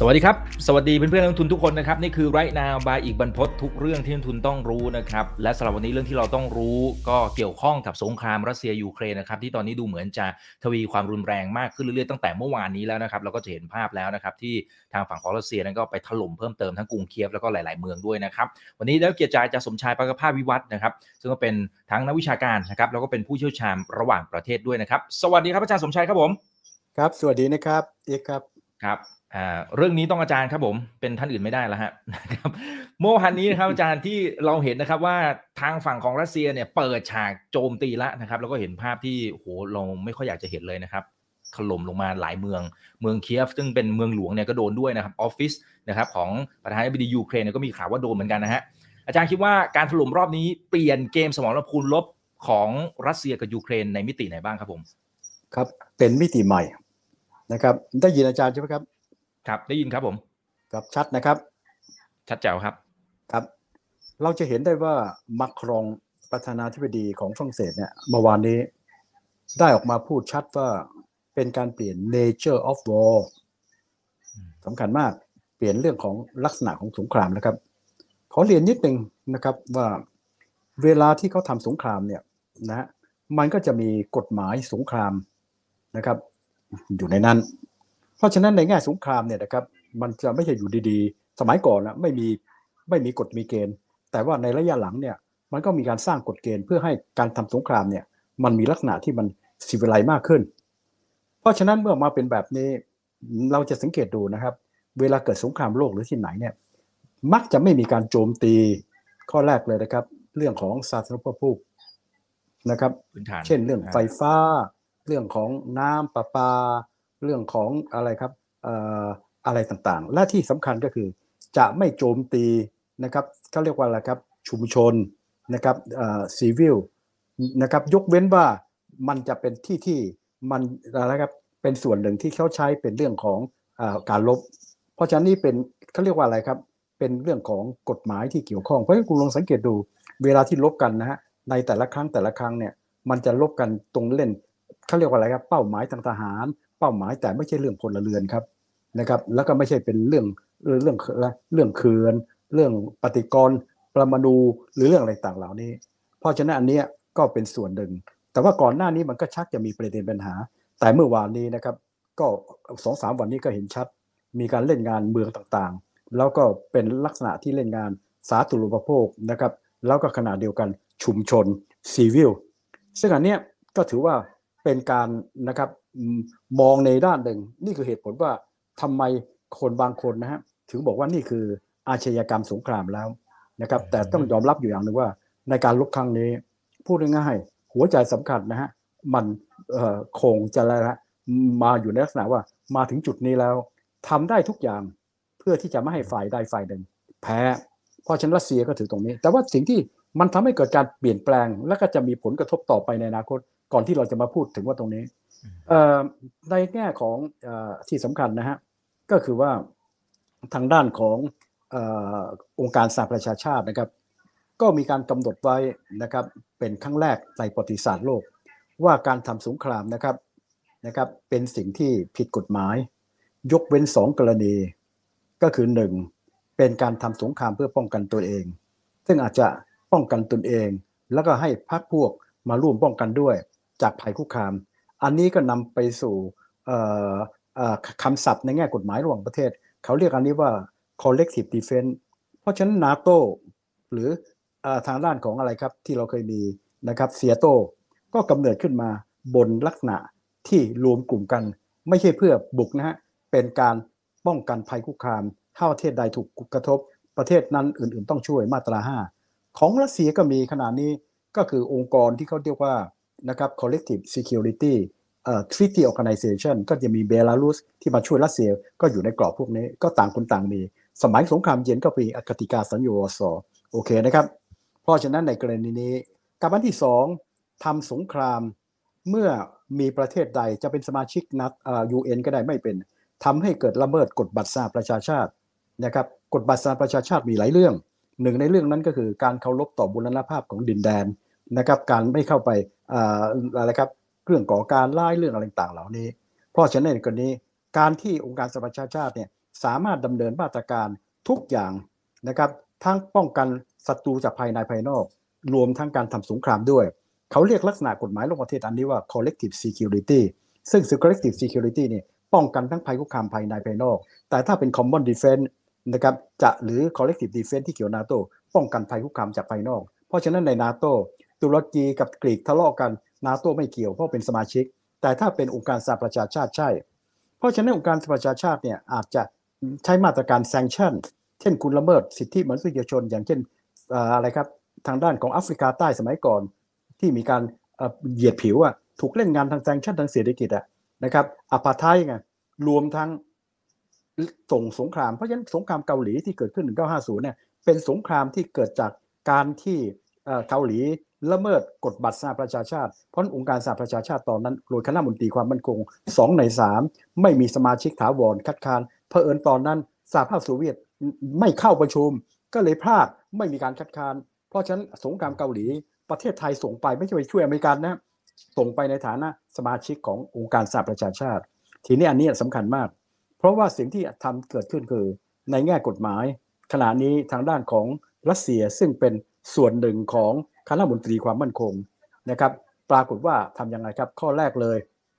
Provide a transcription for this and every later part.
สวัสดีครับ สวัสดีเพื่อนๆนักลงทุนทุกคนนะครับนี่คือไรน o วบายอีกบรรพททุกเรื่องที่นักลงทุนต้องรู้นะครับและสำหรับวันนี้เรื่องที่เราต้องรู้ก็เกี่ยวข้องกับสงครามรัสเซียยูเครนนะครับที่ตอนนี้ดูเหมือนจะทวีความรุนแรงมากขึ้นเรื่อยๆตั้งแต่เมื่อวานนี้แล้วนะครับเราก็จะเห็นภาพแล้วนะครับที่ทางฝั่งของรัสเซียนั้นก็ไปถล่มเพิ่มเติมทั้งกรุงเคียฟแล้วก็หลายๆเมืองด้วยนะครับวันนี้ได้เกียรติใจจะสมชายปากภาพวิวัฒน์นะครับซึ่งก็เป็นทั้งนักวิชาการนะครับแล้วก็เป็นผู้เชี่ยวชาญระหว่างประเทศด้วยนะครับสวัสดีครับอาจารย์สมชายครับผมครับ สวัสดีนะครับเอกครับครับอ่า เรื่องนี้ต้องอาจารย์ครับผมเป็นท่านอื่นไม่ได้แล้วฮะนะครับเมื่อวานนี้นะครับอาจารย์ที่เราเห็นนะครับว่าทางฝั่งของรัสเซียเนี่ยเปิดฉากโจมตีละนะครับ แล้วก็เห็นภาพที่โหเราไม่ค่อยอยากจะเห็นเลยนะครับถล่มลงมาหลายเมืองเมืองเคียฟซึ่งเป็นเมืองหลวงเนี่ยก็โดนด้วยนะครับออฟฟิศนะครับของประธานาธิบดียูเครนก็มีข่าวว่าโดนเหมือนกันนะฮะอาจารย์คิดว่าการถล่มรอบนี้เปลี่ยนเกมสมรภูมิลบของรัสเซียกับยูเครนในมิติไหนบ้างครับผม ครับเป็นมิติใหม่นะครับ ได้ยินอาจารย์ใช่ไหมครับ ครับได้ยินครับผมครับชัดนะครับ ชัดแจ๋วครับครับ เราจะเห็นได้ว่ามัคครองประธานาธิบดีของฝรั่งเศสเนี่ยเมื่อวานนี้ได้ออกมาพูดชัดว่าเป็นการเปลี่ยน nature of war สำคัญมากเปลี่ยนเรื่องของลักษณะของสงครามนะครับ ขอเรียนนิดนึงนะครับว่าเวลาที่เขาทำสงครามเนี่ยนะฮะมันก็จะมีกฎหมายสงครามนะครับ อยู่ในนั้น เพราะฉะนั้นในแง่สงครามเนี่ยนะครับมันจะไม่ใช่อยู่ดีๆ สมัยก่อนนะไม่มีไม่มีกฎมีเกณฑ์ แต่ว่าในระยะหลังเนี่ยมันก็มีการสร้างกฎเกณฑ์เพื่อให้การทำสงครามเนี่ยมันมีลักษณะที่มันสิวิไลมากขึ้น เพราะฉะนั้นเมื่อมาเป็นแบบนี้เราจะสังเกตดูนะครับ เวลาเกิดสงครามโลกหรือที่ไหนเนี่ยมักจะไม่มีการโจมตีข้อแรกเลยนะครับ เรื่องของสาธารณูปโภคนะครับพื้นฐานเช่นเรื่องไฟฟ้า เรื่องของน้ำประปา เรื่องของอะไรครับอะไรต่างๆ และที่สำคัญก็คือจะไม่โจมตีนะครับเขาเรียกว่าอะไรครับชุมชนนะครับซีวิลนะครับยกเว้นว่ามันจะเป็นที่ที่มันอะไรครับเป็นส่วนหนึ่งที่เขาใช้เป็นเรื่องของอการลบ เพราะฉะนั้นนี่เป็นเขาเรียกว่าอะไรครับเป็นเรื่องของกฎหมายที่เกี่ยวข้องเพราะฉะนั้นคุณลองสังเกตดูเวลาที่ลบกันนะฮะในแต่ละครั้งแต่ละครั้งเนี่ยมันจะลบกันตรงเล่นเขาเรียกว่าอะไรครับเป้าหมายทางทหาร เป้าหมายแต่ไม่ใช่เรื่องพลเรือนครับนะครับ แล้วก็ไม่ใช่เป็นเรื่องเรื่องเรื่องเรื่องเขื่อนเรื่องปฏิกรณ์ประมาณูหรือเรื่องอะไรต่างเหล่านี้ เพราะฉะนั้นอันนี้ก็เป็นส่วนหนึ่ง แต่ว่าก่อนหน้านี้มันก็ชักจะมีประเด็นปัญหา แต่เมื่อวานนี้นะครับ ก็สองสามวันนี้ก็เห็นชัด มีการเล่นงานเมืองต่างๆ แล้วก็เป็นลักษณะที่เล่นงานสาธารณูปโภคนะครับ แล้วก็ขณะเดียวกันชุมชนซีวิลซึ่งอันเนี้ยก็ถือว่าเป็นการนะครับ มมองในด้านหนึ่ง นี่คือเหตุผลว่าทำไมคนบางคนนะฮะถึงบอกว่านี่คืออาชญากรรมสงครามแล้วนะครับ แต่ต้องยอมรับอยู่อย่างหนึ่งว่า ในการลบครั้งนี้พูดง่ายๆหัวใจสำคัญนะฮะมันเอ่อคงจะอะไรละมาอยู่ในลักษณะว่ามาถึงจุดนี้แล้วทำได้ทุกอย่างเพื่อที่จะไม่ให้ฝ่ายใดฝ่ายหนึ่ง แพ้ เพราะฉะนั้นรัสเซียก็ถือตรงนี้ แต่ว่าสิ่งที่มันทำให้เกิดการเปลี่ยนแปลง และก็จะมีผลกระทบต่อไปในอนาคต ก่อนที่เราจะมาพูดถึงว่าตรงนี้เอ่อ ในแง่ของอที่สำคัญนะฮะก็คือว่าทางด้านขององค์การสหประชาชาตินะครับ ก็มีการกำหนดไว้นะครับเป็นครั้งแรกในประวัติศาสตร์โลก ว่าการทำสงครามนะครับนะครับเป็นสิ่งที่ผิดกฎหมาย ยกเว้นสองกรณี ก็คือหนึ่งเป็นการทำสงครามเพื่อป้องกันตัวเอง ซึ่งอาจจะป้องกันตนเอง แล้วก็ให้พรรคพวกมาร่วมป้องกันด้วยจากภัยคุกคาม อันนี้ก็นำไปสู่เอ่อเอ่อคำศัพท์ในแง่กฎหมายระหว่างประเทศ เขาเรียกอันนี้ว่า collective defense เพราะฉะนั้นนาโตหรืออทางด้านของอะไรครับที่เราเคยมีนะครับเซียโตก็กำเนิดขึ้นมาบนลักษณะที่รวมกลุ่มกัน ไม่ใช่เพื่อบุกนะฮะเป็นการป้องกันภัยคุกคามถ้าประเทศใดถูกกระทบประเทศนั้นอื่น ๆ ต้องช่วยมาตรา 5 ของรัสเซียก็มีขนาดนี้ก็คือองค์กรที่เขาเรียกว่า นะครับ collective security เอ่อ treaty organization ก็จะมีเบลารุสที่มาช่วยรัสเซียก็อยู่ในกรอบพวกนี้ก็ต่างคนต่างมี สมัยสงครามเย็นก็มีกติกาสัญญาวอร์ซอโอเคนะครับ เพราะฉะนั้นในกรณีนี้กับอันที่สองทำสงครามเมื่อมีประเทศใดจะเป็นสมาชิกนัดเอ่อ UN ก็ได้ไม่เป็นทำให้เกิดละเมิดกฎบัตรสหประชาชาตินะครับกฎบัตรสหประชาชาติมีหลายเรื่องหนึ่งในเรื่องนั้นก็คือการเคารพต่อบุรณภาพของดินแดน นะครับการไม่เข้าไปอะไรครับเรื่องก่อการร้ายเรื่องอะไรต่างเหล่านี้ เพราะฉะนั้นในกรณีการที่องค์การสหประชาชาติเนี่ยสามารถดำเนินมาตรการทุกอย่างนะครับทั้งป้องกันศัตรูจากภายในภายนอก รวมทั้งการทำสงครามด้วย เขาเรียกลักษณะกฎหมายระหว่างประเทศอันนี้ว่า collective security ซึ่ง collective security เนี่ยป้องกันทั้งภัยคุกคามภายในภายนอก แต่ถ้าเป็น common defense นะครับจะหรือ collective defense ที่เกี่ยวนาโตป้องกันภัยคุกคามจากภายนอก เพราะฉะนั้นในนาโต ตุรกีกับกรีกทะเลาะกัน นาโตไม่เกี่ยวเพราะเป็นสมาชิก แต่ถ้าเป็นองค์การสหประชาชาติใช่ เพราะฉะนั้นองค์การสหประชาชาติเนี่ยอาจจะใช้มาตรการ sanction เช่นคุณละเมิดสิทธิมนุษยชน อย่างเช่นอะไรครับทางด้านของแอฟริกาใต้สมัยก่อน ที่มีการเหยียดผิวอะถูกเล่นงานทางแซงชั่นทางเศรษฐกิจอะนะครับอัปาไทไงรวมทั้งส่งสงครามเพราะฉะนั้นสงครามเกาหลีที่เกิดขึ้น 1950เนี่ยเป็นสงครามที่เกิดจากการที่เกาหลี ละเมิดกฎบัตรสหประชาชาติ เพราะองค์การสหประชาชาติตอนนั้นโดยคณะมนตรีความมั่นคง2ใน3ไม่มีสมาชิกถาวรคัดค้านเผอิญตอนนั้นสหภาพโซเวียตไม่เข้าประชุม ก็เลยพลาดไม่มีการคัดค้าน เพราะฉะนั้นสงครามเกาหลี ประเทศไทยส่งไปไม่ใช่ไปช่วยอเมริกันนะส่งไปในฐานะสมาชิกขององค์การสหประชาชาติ ทีนี้อันนี้สำคัญมาก เพราะว่าสิ่งที่ทำเกิดขึ้นคือในแง่กฎหมาย ขณะนี้ทางด้านของรัสเซียซึ่งเป็น ส่วนหนึ่งของคณะมนตรีความมั่นคงนะครับ ปรากฏว่าทำยังไงครับ ข้อแรกเลย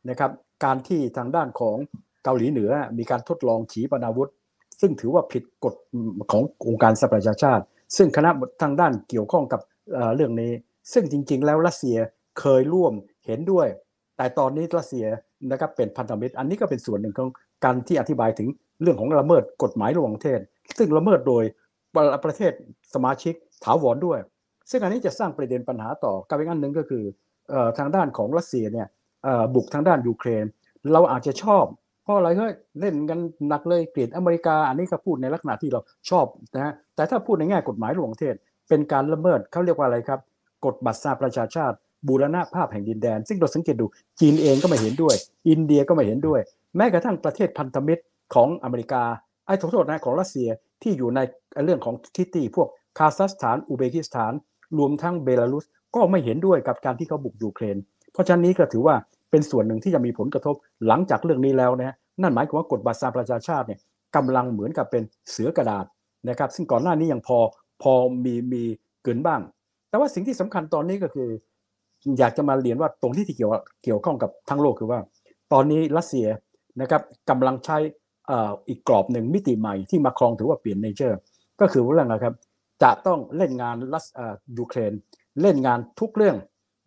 นะครับ การที่ทางด้านของเกาหลีเหนือมีการทดลองขีปนาวุธ ซึ่งถือว่าผิดกฎขององค์การสหประชาชาติ ซึ่งคณะทางด้านเกี่ยวข้องกับเเรื่องนี้ ซึ่งจริง ๆ แล้วรัสเซียเคยร่วมเห็นด้วย แต่ตอนนี้รัสเซียนะครับเป็นพันธมิตร อันนี้ก็เป็นส่วนหนึ่งของการที่อธิบายถึงเรื่องของละเมิดกฎหมายระหว่างประเทศ ซึ่งละเมิดโดย ประเทศสมาชิกถาวรด้วย ซึ่งอันนี้จะสร้างประเด็นปัญหาต่อกับอีกอันหนึ่งก็คืออทางด้านของรัสเซียเนี่ยบุกทางด้านยูเครน เราอาจจะชอบ เพราะอะไรเฮ้ยเล่นกันหนักเลยเกลียดอเมริกา อันนี้ก็พูดในลักษณะที่เราชอบนะฮะแต่ถ้าพูดในแง่กฎหมายระหว่างประเทศ เป็นการละเมิดเขาเรียกว่าอะไรครับ กฎบัตรสหประชาชาติ บูรณะภาพแห่งดินแดน ซึ่งเราสังเกตดูจีนเองก็ไม่เห็นด้วย อินเดียก็ไม่เห็นด้วย แม้กระทั่งประเทศพันธมิตรของอเมริกาไอ้โทษนะของรัสเซียที่อยู่ใน เรื่องของทิตี้พวกคาซัคสถาน อุเบกิสถาน รวมทั้งเบลารุสก็ไม่เห็นด้วยกับการที่เขาบุกยูเครน เพราะฉะนั้นนี้ก็ถือว่าเป็นส่วนหนึ่งที่จะมีผลกระทบหลังจากเรื่องนี้แล้วนะฮะนั่นหมายความว่ากฎบัตรสหประชาชาติเนี่ยกำลังเหมือนกับเป็นเสือกระดาษนะครับซึ่งก่อนหน้านี้ยังพอพอมีมีเกินบ้าง แต่ว่าสิ่งที่สำคัญตอนนี้ก็คือ อยากจะมาเรียนว่าตรงที่ที่เกี่ยวเกี่ยวข้องกับทั้งโลกคือว่า ตอนนี้รัสเซียนะครับกำลังใช้อ่อีกกรอบหนึ่งมิติใหม่ที่มาครองถือว่าเปลี่ยนเนเจอร์ ก็คือเรื่องอะไรครับ จะต้องเล่นงานรัสอ่อยูเครนเล่นงานทุกเรื่อง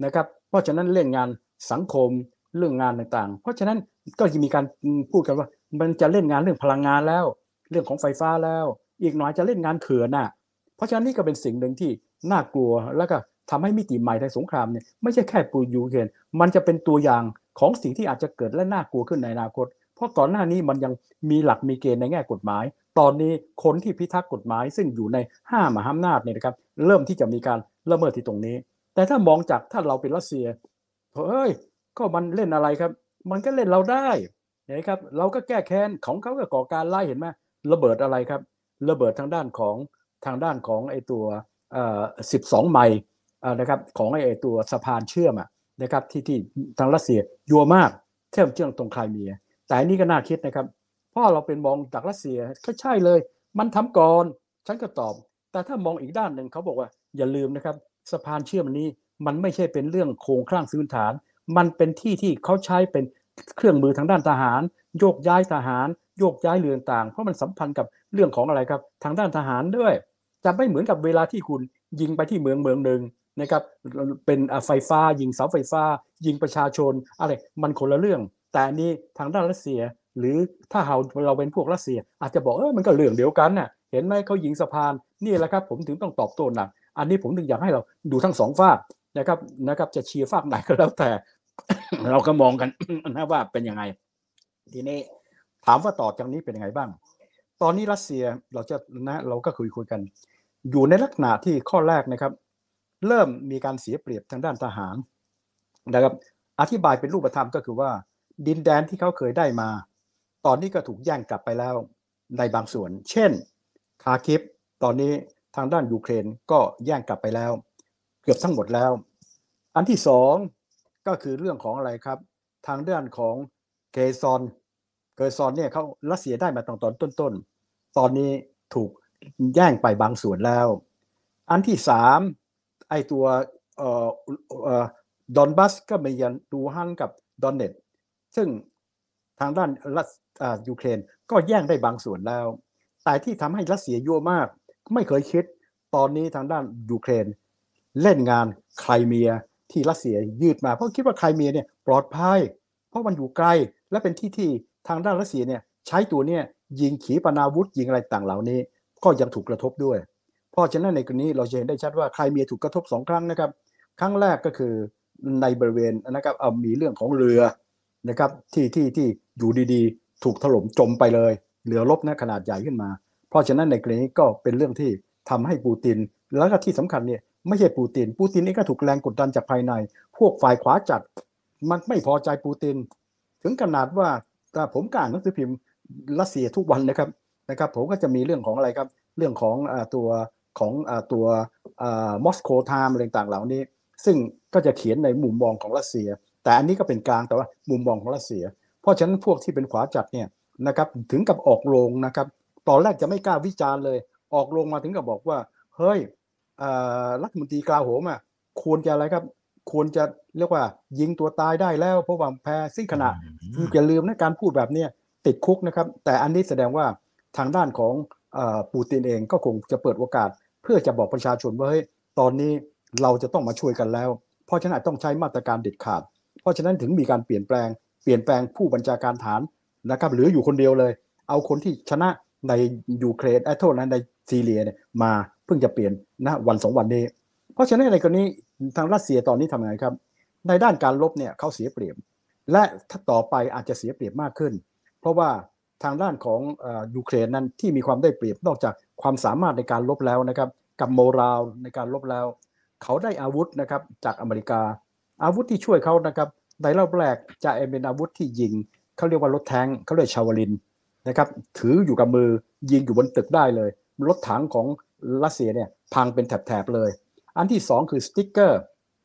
นะครับ เพราะฉะนั้นเล่นงานสังคมเรื่องงานต่างๆ เพราะฉะนั้นก็จะมีการพูดกันว่า มันจะเล่นงานเรื่องพลังงานแล้ว เรื่องของไฟฟ้าแล้ว อีกหน่อยจะเล่นงานเขื่อนน่ะ เพราะฉะนั้นนี่ก็เป็นสิ่งหนึ่งที่น่ากลัวแล้วก็ทำให้มิติใหม่ในสงครามเนี่ยไม่ใช่แค่ปูยูเครนมันจะเป็นตัวอย่างของสิ่งที่อาจจะเกิดและน่ากลัวขึ้นในอนาคต เพราะก่อนหน้านี้มันยังมีหลักมีเกณฑ์ในแง่กฎหมาย ตอนนี้คนที่พิทักษ์กฎหมายซึ่งอยู่ในห้ามหาอำนาจเนี่ยนะครับเริ่มที่จะมีการละเมิดที่ตรงนี้ แต่ถ้ามองจากถ้าเราเป็นรัสเซียเฮ้ยก็มันเล่นอะไรครับ มันก็เล่นเราได้นครับเราก็แก้แค้นของเขาก็ก่อการไล่เห็นไหมระเบิดอะไรครับระเบิดทางด้านของทางด้านของไอตัวเอ่อ12ไมล์นะครับของไอตัวสะพานเชื่อมอะนะครับที่ที่ทางรัสเซียยัวมากเชื่อมเชื่อมตรงไครเมีย แต่อันนี้ก็น่าคิดนะครับ พราะเราเป็นมองจากรัสเซียก็ใช่เลย มันทำก่อนฉันก็ตอบ แต่ถ้ามองอีกด้านหนึ่งเขาบอกว่าอย่าลืมนะครับสะพานเชื่อมนี้มันไม่ใช่เป็นเรื่องโครงสร้างพื้นฐาน มันเป็นที่ที่เขาใช้เป็นเครื่องมือทางด้านทหาร โยกย้ายทหาร โยกย้ายเรือต่าง เพราะมันสัมพันธ์กับเรื่องของอะไรครับทางด้านทหารด้วย จะไม่เหมือนกับเวลาที่คุณยิงไปที่เมืองเมืองหนึ่งนะครับเป็นไฟฟ้า ยิงเสาไฟฟ้า ยิงประชาชนอะไรมันคนละเรื่อง แต่นนี้ทางด้านรัสเซีย หรือถ้าเราเราเป็นพวกรัสเซีย อาจจะบอกเออมันก็เรื่องเดียวกันน่ะเห็นไหมเขายิงสะพานนี่แหละครับ ผมถึงต้องตอบโต้หนักอันนี้ผมถึงอยากให้เราดูทั้งสองฝากนะครับนะครับ จะเชียร์ฝากไหนก็แล้วแต่ เราก็มองกันนะว่าเป็นยังไง ทีนี้ถามว่าต่อจากนี้เป็นยังไงบ้าง ตอนนี้รัสเซียเราจะนะเราก็คุยคุยกัน อยู่ในลักษณะที่ข้อแรกนะครับ เริ่มมีการเสียเปรียบทางด้านทหารนะครับ อธิบายเป็นรูปธรรมก็คือว่า ดินแดนที่เขาเคยได้มา ตอนนี้ก็ถูกแย่งกลับไปแล้วในบางส่วน เช่น คาคิฟตอนนี้ทางด้านยูเครนก็แย่งกลับไปแล้ว เกือบทั้งหมดแล้ว อันที่สองก็คือเรื่องของอะไรครับ ทางด้านของเกซอนเกซอนเนี่ยเขารัสเซียได้มาตอนตอนต้นๆตอนนี้ถูกแย่งไปบางส่วนแล้ว อันที่สามไอตัวออออดอนบัสก็มียันดูฮันกับดอนเน็ตซึ่ง ทางด้านรัสยูเครนก็แย่งได้บางส่วนแล้ว แต่ที่ทำให้รัสเซียยั่วมาก ไม่เคยคิด ตอนนี้ทางด้านยูเครน เล่นงานไครเมียที่รัสเซียยืดมา เพราะคิดว่าไครเมียเนี่ยปลอดภัย เพราะมันอยู่ไกลและเป็นที่ที่ทางด้านรัสเซียเนี่ยใช้ตัวเนี่ยยิงขีปนาวุธยิงอะไรต่างเหล่านี้ ก็ยังถูกกระทบด้วย เพราะฉะนั้นในกรณีเราจะเห็นได้ชัดว่าไครเมียถูกกระทบสองครั้งนะครับ ครั้งแรกก็คือในบริเวณนะครับเอามีเรื่องของเรือ นะครับที่ที่ที่อยู่ดีๆ ถูกถล่มจมไปเลยเรือรบนะขนาดใหญ่ขึ้นมา เพราะฉะนั้นในกรณีก็เป็นเรื่องที่ทำให้ปูติน แล้วก็ที่สำคัญเนี่ยไม่ใช่ปูติน ปูตินนี่ก็ถูกแรงกดดันจากภายใน พวกฝ่ายขวาจัดมันไม่พอใจปูติน ถึงขนาดว่าถ้าผมกานหนังสือพิมพ์รัสเซียทุกวันนะครับนะครับ ผมก็จะมีเรื่องของอะไรครับ เรื่องของอตัวของอตัว Moscow Times อะไรต่างเหล่านี้ ซึ่งก็จะเขียนในมุมมองของรัสเซีย แต่อันนี้ก็เป็นกลางแต่ว่ามุมมองของรัสเซีย เพราะฉะนั้นพวกที่เป็นขวาจัดเนี่ยนะครับถึงกับออกโรงนะครับ ตอนแรกจะไม่กล้าวิจารณ์เลย ออกโรงมาถึงกับบอกว่า เฮ้ยรัฐมนตรีกลาโหมอะควรจะอะไรครับ ควรจะเรียกว่ายิงตัวตายได้แล้ว เพราะว่าแพ้สิ้นขณะอย่าลืมนะการพูดแบบเนี้ยติดคุกนะครับ แต่อันนี้แสดงว่าทางด้านของปูตินเองก็คงจะเปิดโอกาส เพื่อจะบอกประชาชนว่าเฮ้ยตอนนี้เราจะต้องมาช่วยกันแล้ว เพราะฉะนั้นต้องใช้มาตรการเด็ดขาด เพราะฉะนั้นถึงมีการเปลี่ยนแปลง เปลี่ยนแปลงผู้บัญชาการฐานนะครับหรืออยู่คนเดียวเลย เอาคนที่ชนะในยูเครนไอ้โทษนในซีเรียเนี่ยมาเพิ่งจะเปลี่ยนนะวันสองวันนี้ เพราะฉะนั้นในกรณีทางรัสเซียตอนนี้ทำไงครับ ในด้านการลบเนี่ยเขาเสียเปรียบ และถ้าต่อไปอาจจะเสียเปรียบมากขึ้น เพราะว่าทางด้านของยูเครนนั้นที่มีความได้เปรียบนอกจากความสามารถในการลบแล้วนะครับ กับโมราลในการลบแล้ว เขาได้อาวุธนะครับจากอเมริกา อาวุธที่ช่วยเขานะครับในรอบแรกจะเป็นอาวุธที่ยิงเขาเรียกว่ารถแทงเขาเรียกชาวลินนะครับถืออยู่กับมือยิงอยู่บนตึกได้เลย รถถังของรัสเซียเนี่ยพังเป็นแถบๆเลย อันที่สองคือสติ๊กเกอร์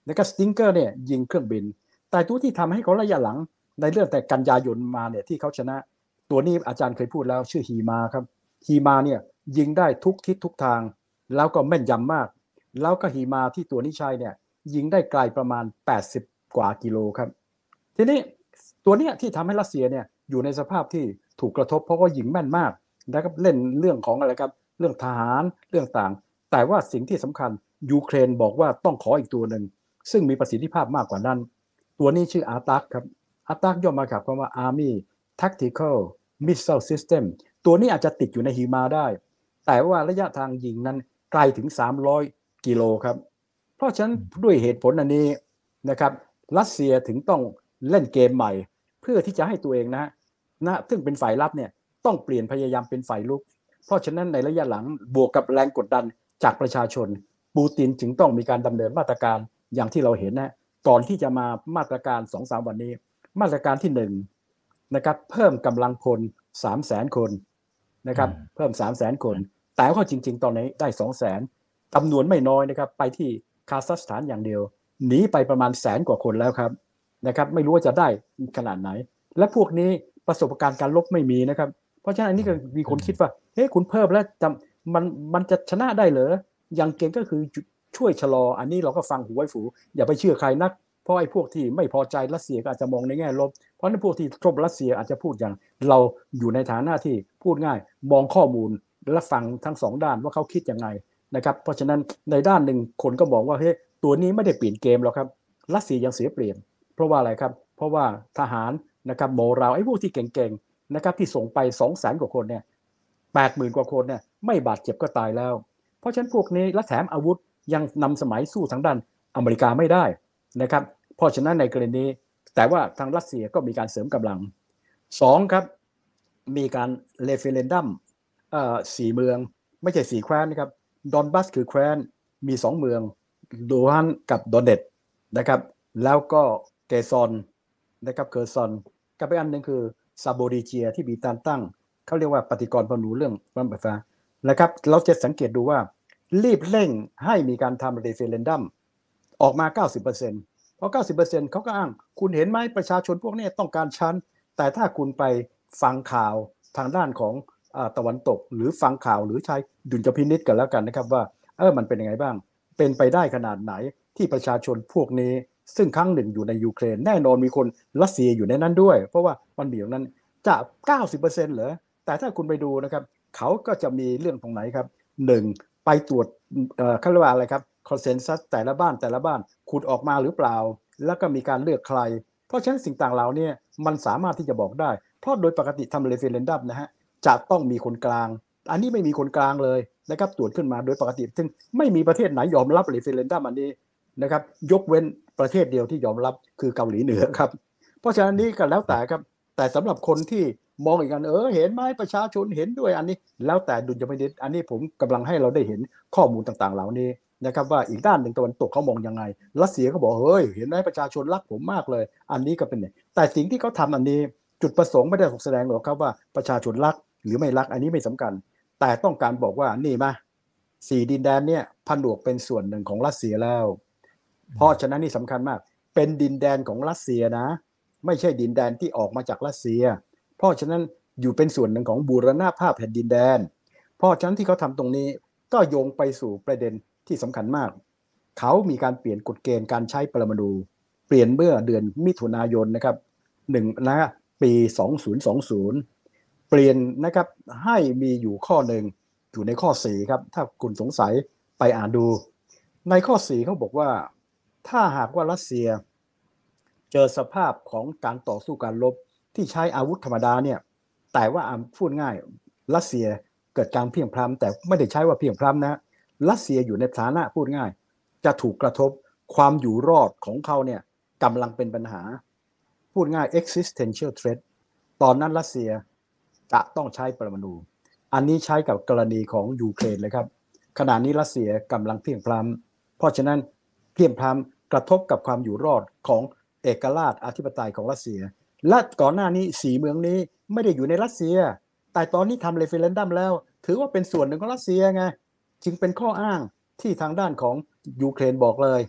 นะครับ Stinger เนี่ยยิงเครื่องบิน แต่ตัวที่ทำให้เขาระยะหลังในเรื่องแต่กันยายนมาเนี่ยที่เขาชนะ ตัวนี้อาจารย์เคยพูดแล้วชื่อฮีมาครับฮีมาเนี่ยยิงได้ทุกทิศทุกทาง แล้วก็แม่นยำมาก แล้วก็ฮีมาที่ตัวนี้ใช้เนี่ย ยิงได้ไกลประมาณ 80 กว่ากิโลครับ ทีนี้ตัวเนี้ยที่ทำให้รัสเซียเนี่ยอยู่ในสภาพที่ถูกกระทบเพราะว่ายิงแม่นมากนะครับเล่นเรื่องของอะไรครับเรื่องทหารเรื่องต่าง แต่ว่าสิ่งที่สำคัญยูเครนบอกว่าต้องขออีกตัวหนึ่งซึ่งมีประสิทธิภาพมากกว่านั้น ตัวนี้ชื่ออาตักครับอาตักย่อมาจากคำว่า Army Tactical Missile System ตัวนี้อาจจะติดอยู่ในหิมาได้ แต่ว่าระยะทางยิงนั้นไกลถึง 300 กิโลครับ เพราะฉะนั้นด้วยเหตุผลอันนี้นะครับรัสเซียถึงต้องเล่นเกมใหม่ เพื่อที่จะให้ตัวเองนะนะซึ่งเป็นฝ่ายรับเนี่ยต้องเปลี่ยนพยายามเป็นฝ่ายลุก เพราะฉะนั้นในระยะหลังบวกกับแรงกดดันจากประชาชน ปูตินจึงต้องมีการดำเนินมาตรการอย่างที่เราเห็นนะก่อนที่จะมามาตรการ2องสาวันนี้ มาตรการที่1นนะครับเพิ่มกำลังพล3 0 0แสนคนนะครับเพิ่ม3 0 0แสนคน แต่ว่าจริง ๆ ตอนนี้ได้2 0 0แสนจำนวนไม่น้อยนะครับ ไปที่ คาซัคสถานอย่างเดียวหนีไปประมาณแสนกว่าคนแล้วครับนะครับไม่รู้ว่าจะได้ขนาดไหน และพวกนี้ประสบการณ์การลบไม่มีนะครับ เพราะฉะนั้นอันนี้ก็มีคนคิดว่าเฮ้ยคุณเพิ่มแล้วจะมันมันจะชนะได้เหรออย่างเก่งก็คือช่วยชะลอ อันนี้เราก็ฟังหูไว้ฝูอย่าไปเชื่อใครนัก เพราะไอ้พวกที่ไม่พอใจรัสเซียก็อาจจะมองในแง่ลบ เพราะนั้นพวกที่ทบรัสเซียอาจจะพูดอย่าง เราอยู่ในฐานะที่พูดง่าย มองข้อมูลและฟังทั้งสองด้านว่าเขาคิดยังไง นะครับเพราะฉะนั้นในด้านหนึ่งคนก็บอกว่าเฮ้ยตัวนี้ไม่ได้เปลี่ยนเกมหรอกครับรัสเซียยังเสียเปรียบเพราะว่าอะไรครับ เพราะว่าทหารนะครับโมราไอ้พวกที่เก่งๆนะครับที่ส่งไป2องแสนกว่าคนเนี่ยแปดหมื่นกว่าคนเนี่ยไม่บาดเจ็บก็ตายแล้ว เพราะฉะนั้นพวกนี้และแถมอาวุธยังนำสมัยสู้ทางด้านอเมริกาไม่ได้นะครับเพราะฉะนั้นในกรณีนี้ แต่ว่าทางรัสเซียก็มีการเสริมกำลังสองครับมีการเลเฟเรนดัมสี่เมืองไม่ใช่สี่แคว้นนะครับ ดอนบัสคือแคว้นมีสองเมืองลูฮันสก์กับโดเนตสก์นะครับ แล้วก็เกซอนนะครับเคอร์ซอนกับอีกอันหนึ่งคือซาโปริซเซียที่มีการตั้ง เขาเรียกว่าปฏิกรณ์ปรมาณูเรื่องพลังไฟฟ้านะครับ เราจะสังเกตดูว่า รีบเร่งให้มีการทำ referendum ออกมา 90%เเพราะ 90%เขาก็อ้าง คุณเห็นไหมประชาชนพวกนี้ต้องการฉัน แต่ถ้าคุณไปฟังข่าวทางด้านของ ตะวันตก หรือฟังข่าวหรือใช้ดุลยพินิษกันแล้วกันนะครับว่าเออมันเป็นยังไงบ้าง เป็นไปได้ขนาดไหนที่ประชาชนพวกนี้ ซึ่งครั้งหนึ่งอยู่ในยูเครน แน่นอนมีคนรัสเซียอยู่ในนั้นด้วย เพราะว่ามันมีอย่างนั้นจะ 90%เหรอแต่ถ้าคุณไปดูนะครับ เขาก็จะมีเรื่องตรงไหนครับหนึ่งไปตรวจเอ่อเขาเรียกว่าอะไรครับคอนเซนแซสแต่ละบ้านแต่ละบ้านขุดออกมาหรือเปล่า แล้วก็มีการเลือกใคร เพราะฉะนั้นสิ่งต่างเหล่านี้มันสามารถที่จะบอกได้ เพราะโดยปกติทำ referendum นะฮะ จะต้องมีคนกลาง อันนี้ไม่มีคนกลางเลยนะครับตรวจขึ้นมาโดยปกติ ซึ่งไม่มีประเทศไหนยอมรับ referendum อันนี้นะครับ ยกเว้นประเทศเดียวที่ยอมรับคือเกาหลีเหนือครับ เพราะฉะนั้นนี้ก็แล้วแต่ครับ แต่สำหรับคนที่มองอีกกันเออเห็นไหมประชาชนเห็นด้วยอันนี้ แล้วแต่ดุลยพินิจอันนี้ผมกำลังให้เราได้เห็นข้อมูลต่างๆ เหล่านี้นะครับว่าอีกด้านหนึ่งตะวันตกเขามองยังไง รัสเซียเขาบอกเฮ้ยเห็นไหมประชาชนรักผมมากเลย อันนี้ก็เป็นเนี่ยแต่สิ่งที่เขาทำอันนี้จุดประสงค์ไม่ได้ถูกแสดงหรอกครับว่าประชาชนรัก หรือไม่รักอันนี้ไม่สำคัญ แต่ต้องการบอกว่านี่มาสี่ดินแดนเนี่ยผนวกเป็นส่วนหนึ่งของรัสเซียแล้ว เพราะฉะนั้นนี่สำคัญมาก เป็นดินแดนของรัสเซียนะ ไม่ใช่ดินแดนที่ออกมาจากรัสเซีย เพราะฉะนั้นอยู่เป็นส่วนหนึ่งของบูรณาภาพแผ่นดินแดน เพราะฉะนั้นที่เขาทำตรงนี้ก็โยงไปสู่ประเด็นที่สำคัญมาก เขามีการเปลี่ยนกฎเกณฑ์การใช้ปรมาณูเปลี่ยนเมื่อเดือนมิถุนายนนะครับหนึ่งนะปี 2020 เปลี่ยนนะครับให้มีอยู่ข้อหนึ่งอยู่ในข้อ4ครับ ถ้าคุณสงสัยไปอ่านดู ในข้อ4เขาบอกว่า ถ้าหากว่ารัสเซีย เจอสภาพของการต่อสู้การรบที่ใช้อาวุธธรรมดาเนี่ยแต่ว่าพูดง่ายรัสเซียเกิดการเพียงพล้ำแต่ไม่ได้ใช้ว่าเพียงพล้ำนะรัสเซียอยู่ในฐานะพูดง่าย จะถูกกระทบความอยู่รอดของเขาเนี่ยกำลังเป็นปัญหา พูดง่าย existential threat ตอนนั้นรัสเซีย จะต้องใช้ปรมาณูอันนี้ใช้กับกรณีของยูเครนเลยครับ ขณะนี้รัสเซียกำลังเพียงพล้เพราะฉะนั้นเพลี่ยงพล้ำกระทบกับความอยู่รอดของเอกราชอธิปไตยของรัสเซีย และก่อนหน้านี้สี่เมืองนี้ไม่ได้อยู่ในรัสเซีย แต่ตอนนี้ทำ referendum แล้ว ถือว่าเป็นส่วนหนึ่งของรัสเซียไงจึงเป็นข้ออ้างที่ทางด้านของยูเครนบอกเลย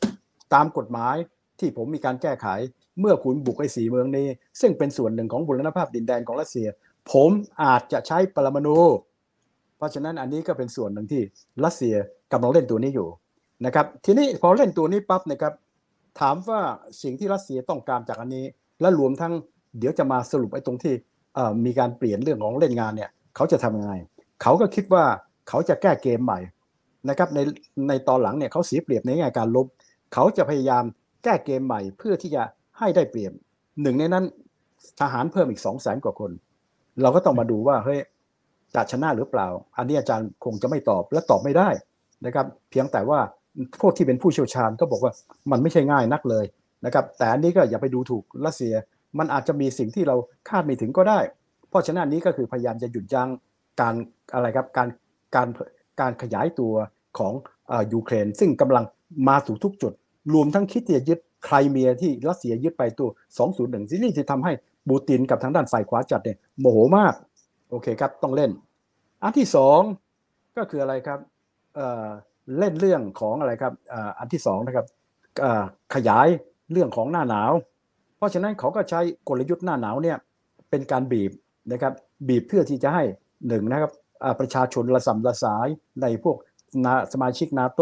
ตามกฎหมายที่ผมมีการแก้ไข เมื่อคุณบุกไอ้สี่เมืองนี้ ซึ่งเป็นส่วนหนึ่งของบุรณภาพดินแดนของรัสเซีย ผมอาจจะใช้ปรมาณูเพราะฉะนั้นอันนี้ก็เป็นส่วนหนึ่งที่รัสเซียกำลังเล่นตัวนี้อยู่นะครับทีนี้พอเล่นตัวนี้ปั๊บนะครับถามว่าสิ่งที่รัสเซียต้องการจากอันนี้ และรวมทั้งเดี๋ยวจะมาสรุปไอ้ตรงที่มีการเปลี่ยนเรื่องของเล่นงานเนี่ยเขาจะทำยังไงเขาก็คิดว่าเขาจะแก้เกมใหม่นะครับในในตอนหลังเนี่ยเขาเสียเปรียบในแง่การลบเขาจะพยายามแก้เกมใหม่เพื่อที่จะให้ได้เปรียบหนึ่งในนั้นทหารเพิ่มอีกสองแสนกว่าคน เราก็ต้องมาดูว่าเฮ้ยจะชนะหรือเปล่า อันนี้อาจารย์คงจะไม่ตอบและตอบไม่ได้นะครับ เพียงแต่ว่าพวกที่เป็นผู้เชี่ยวชาญก็บอกว่ามันไม่ใช่ง่ายนักเลยนะครับ แต่อันนี้ก็อย่าไปดูถูกรัสเซีย มันอาจจะมีสิ่งที่เราคาดไม่ถึงก็ได้ เพราะฉะนั้นนี้ก็คือพยายามจะหยุดยั้งการอะไรครับการการการขยายตัวของอ่อยูเครน ซึ่งกำลังมาสู่ทุกจุด รวมทั้งคิดจะยึดไครเมียที่รัสเซียยึดไปตัว 201ที่นี่จะทำให้บูตินกับทางด้านฝ่ายขวาจัดเนี่ยโมโหมาก โอเคครับต้องเล่น อันที่สองก็คืออะไรครับเอ่อเล่นเรื่องของอะไรครับอ่ออันที่สองนะครับเอ่อขยายเรื่องของหน้าหนาว เพราะฉะนั้นเขาก็ใช้กลยุทธ์หน้าหนาวเนี่ยเป็นการบีบนะครับบีบเพื่อที่จะให้หนึ่งนะครับอ่าประชาชนระสำระสายในพวกสมาชิกนาโต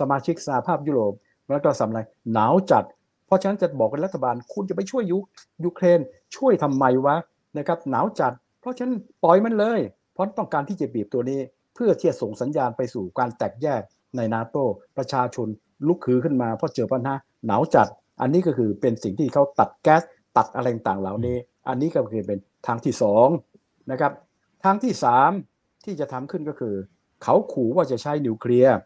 สมาชิกสหภาพยุโรป แล้วก็สำอะไรหนาวจัด เพราะฉะนั้นจะบอกกับรัฐบาล คุณจะไปช่วยยูยูเครน ช่วยทำไมวะนะครับหนาวจัด เพราะฉะนั้นปล่อยมันเลย เพราะต้องการที่จะบีบตัวนี้ เพื่อที่จะส่งสัญญาณไปสู่การแตกแยกในนาโตประชาชนลุกฮือขึ้นมาเพราะเจอปัญหาหนาวจัด อันนี้ก็คือเป็นสิ่งที่เขาตัดแก๊สตัดอะไรต่างๆเหล่านี้ อันนี้ก็คือเป็นทางที่สองนะครับทางที่สามที่จะทำขึ้นก็คือ เขาขู่ว่าจะใช้นิวเคลียร์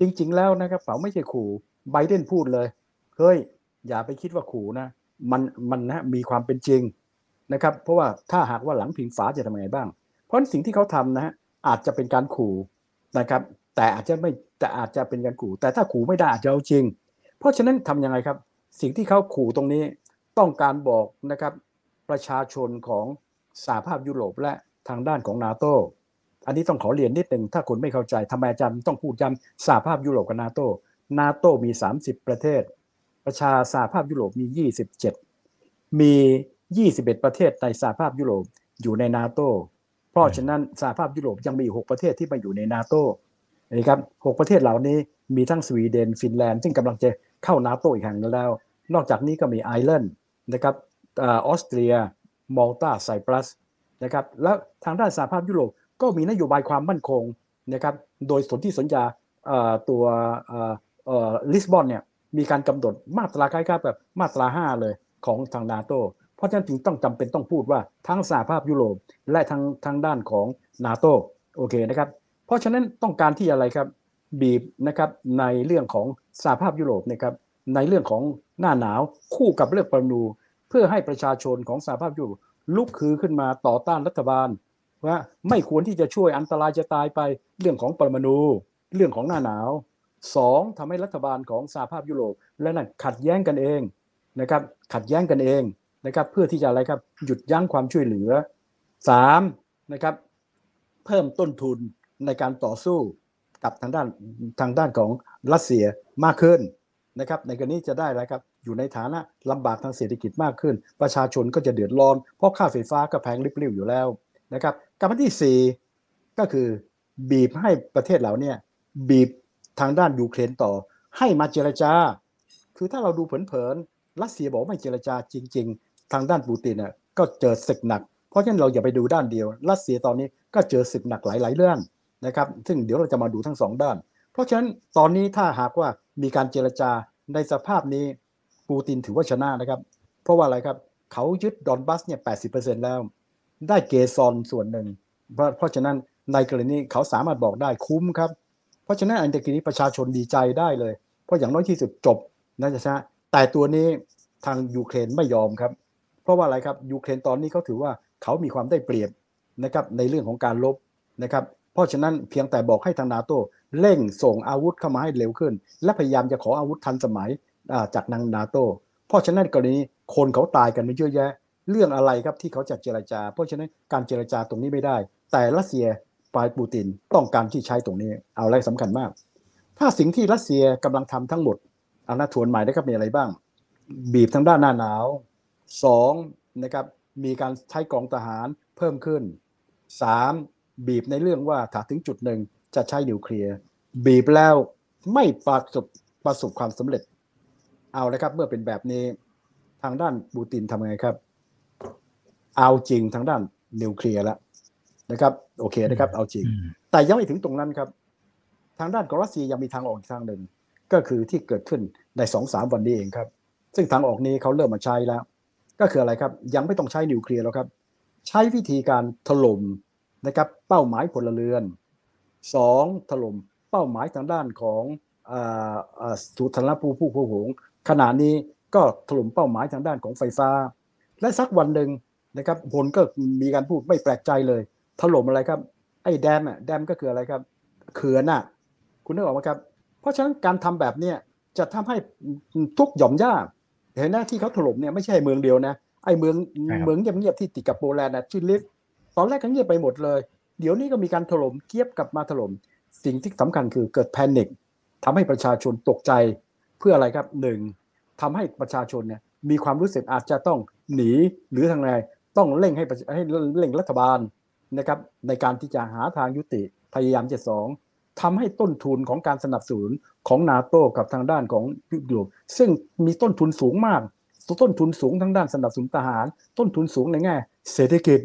จริง ๆ แล้วนะครับเขาไม่ใช่ขู่ไบเดนพูดเลย เฮ้ย อย่าไปคิดว่าขู่นะ มันมันนะมีความเป็นจริงนะครับ เพราะว่าถ้าหากว่าหลังพิงฝาจะทำยังไงบ้าง เพราะสิ่งที่เขาทำนะฮะอาจจะเป็นการขู่นะครับ แต่อาจจะไม่แต่อาจจะเป็นการขู่ แต่ถ้าขู่ไม่ได้อาจจะเอาจริง เพราะฉะนั้นทำยังไงครับ สิ่งที่เขาขู่ตรงนี้ต้องการบอกนะครับประชาชนของสหภาพยุโรปและทางด้านของนาโตอันนี้ต้องขอเรียนนิดหนึ่งถ้าคุณไม่เข้าใจทำไมอาจารย์ต้องพูดย้ำสหภาพยุโรปกับนาโต นาโตมี 30 ประเทศ ประชาสหภาพยุโรปมี 27 มี 21 ประเทศในสหภาพยุโรปอยู่ในนาโตเพราะฉะนั้นสหภาพยุโรปยังมี6ประเทศที่มาอยู่ในนาโตนะครับ6ประเทศเหล่านี้มีทั้งสวีเดน ฟินแลนด์ ซึ่งกำลังจะเข้านาโตอีกแห่งแล้ว นอกจากนี้ก็มีไอร์แลนด์นะครับออสเตรีย มอลตาไซปรัสนะครับ แล้วทางด้านสหภาพยุโรปก็มีนโยบายความมั่นคงนะครับ โดยสนธิสัญญาตัว เอ่อลิสบอนเนี่ยมีการกำหนดมาตราคล้ายๆแบบมาตรา 5 เลยของทางนาโตเพราะฉะนั้นจึงต้องจำเป็นต้องพูดว่าทั้งสหภาพยุโรปและทางทางด้านของนาโตโอเคนะครับเพราะฉะนั้นต้องการที่อะไรครับบีบนะครับในเรื่องของสหภาพยุโรปนะครับในเรื่องของหน้าหนาวคู่กับเรื่องปรมาณูเพื่อให้ประชาชนของสหภาพยุโรปลุกคือขึ้นมาต่อต้านรัฐบาลว่าไม่ควรที่จะช่วยอันตรายจะตายไปเรื่องของปรมาณูเรื่องของหน้าหนาว สองทำให้รัฐบาลของสหภาพยุโรปและนั่นขัดแย้งกันเองนะครับขัดแย้งกันเองนะครับเพื่อที่จะอะไรครับหยุดยั้งความช่วยเหลือสามนะครับเพิ่มต้นทุนในการต่อสู้กับทางด้านทางด้านของรัสเซียมากขึ้นนะครับในกรณีจะได้อะไรครับอยู่ในฐานะลำบากทางเศรษฐกิจมากขึ้น ประชาชนก็จะเดือดร้อน เพราะค่าไฟฟ้าก็แพงริบลิ่วอยู่แล้วนะครับการที่ 4 ก็คือบีบให้ประเทศเหล่านี้บีบ ทางด้านยูเครนต่อ ให้มาเจรจา คือถ้าเราดูเผินๆรัสเซียบอกไม่เจรจาจริง ๆ ทางด้านปูตินน่ะก็เจอศึกหนัก เพราะฉะนั้นเราอย่าไปดูด้านเดียว รัสเซียตอนนี้ก็เจอศึกหนักหลายๆเรื่องนะครับ ซึ่งเดี๋ยวเราจะมาดูทั้งสองด้าน เพราะฉะนั้นตอนนี้ถ้าหากว่ามีการเจรจาในสภาพนี้ปูตินถือว่าชนะนะครับ เพราะว่าอะไรครับเขายึดดอนบัสเนี่ย80%แล้ว ได้เกซอนส่วนหนึ่ง เพราะเพราะฉะนั้นในกรณีเขาสามารถบอกได้คุ้มครับ เพราะฉะนั้นอันตะกี้นี้ประชาชนดีใจได้เลย เพราะอย่างน้อยที่สุดจบนะจ๊ะแต่ตัวนี้ทางยูเครนไม่ยอมครับ เพราะว่าอะไรครับยูเครนตอนนี้เขาถือว่าเขามีความได้เปรียบนะครับในเรื่องของการลบนะครับ เพราะฉะนั้นเพียงแต่บอกให้ทางนาโตเร่งส่งอาวุธเข้ามาให้เร็วขึ้น และพยายามจะขออาวุธทันสมัยจากนางนาโตเพราะฉะนั้นกรณีคนเขาตายกันไม่เยอะแยะ เรื่องอะไรครับที่เขาจะเจรจา เพราะฉะนั้นการเจรจาตรงนี้ไม่ได้ แต่รัสเซีย ฝ่ายปูตินต้องการที่ใช้ตรงนี้ เอาอะไรสำคัญมาก ถ้าสิ่งที่รัสเซียกำลังทำทั้งหมดเอาหน้าทวนใหม่นะครับมีอะไรบ้าง บีบทางด้านหน้าหนาวสองนะครับมีการใช้กองทหารเพิ่มขึ้นสามบีบในเรื่องว่าถ้าถึงจุดหนึ่งจะใช้นิวเคลียร์บีบแล้วไม่ประสบประสบความสำเร็จ เอาละครับ เมื่อเป็นแบบนี้ทางด้านปูตินทำไงครับ เอาจริงทางด้านนิวเคลียร์แล้ว นะครับ โอเคนะครับ เอาจริงอืมแต่ยังไม่ถึงตรงนั้นครับ ทางด้านของรัสเซียยังมีทางออกอีกทางหนึ่ง ก็คือที่เกิดขึ้นในสองสามวันนี้เองครับ ซึ่งทางออกนี้เขาเริ่มมาใช้แล้ว ก็คืออะไรครับ ยังไม่ต้องใช้นิวเคลียร์แล้วครับ ใช้วิธีการถล่มนะครับเป้าหมายพลเรือนสองถล่มเป้าหมายทางด้านของอ่าอ่าสุธารณภูผู้ผู้หงขณะนี้ก็ถล่มเป้าหมายทางด้านของไฟฟ้า และสักวันหนึ่งนะครับผลก็มีการพูดไม่แปลกใจเลย ถล่มอะไรครับ ไอ้แดมอะแดมก็คืออะไรครับ เขื่อนน่ะคุณนึกออกไหมครับ เพราะฉะนั้นการทำแบบเนี้ยจะทำให้ทุกหย่อมย่าเห็นไหมที่เขาถล่มเนี่ยไม่ใช่เมืองเดียวนะไอ้เมืองใช่ครับเมืองเงียบๆที่ติดกับโปแลนด์นะชื่อลิฟตอนแรกก็เงียบไปหมดเลย เดี๋ยวนี้ก็มีการถล่มเกียบกลับมาถล่มสิ่งที่สำคัญคือเกิดแพนิคทำให้ประชาชนตกใจเพื่ออะไรครับหนึ่งทำให้ประชาชนเนี่ยมีความรู้สึกอาจจะต้องหนีหรือทางใดต้องเร่งให้ประชาให้เร่งรัฐบาล นะครับในการที่จะหาทางยุติพยายามจะสองทำให้ต้นทุนของการสนับสนุนของนาโตกับทางด้านของยุโรปซึ่งมีต้นทุนสูงมากต้นทุนสูงทั้งด้านสนับสนุนทหาร ต้นทุนสูงในแง่ เศรษฐกิจ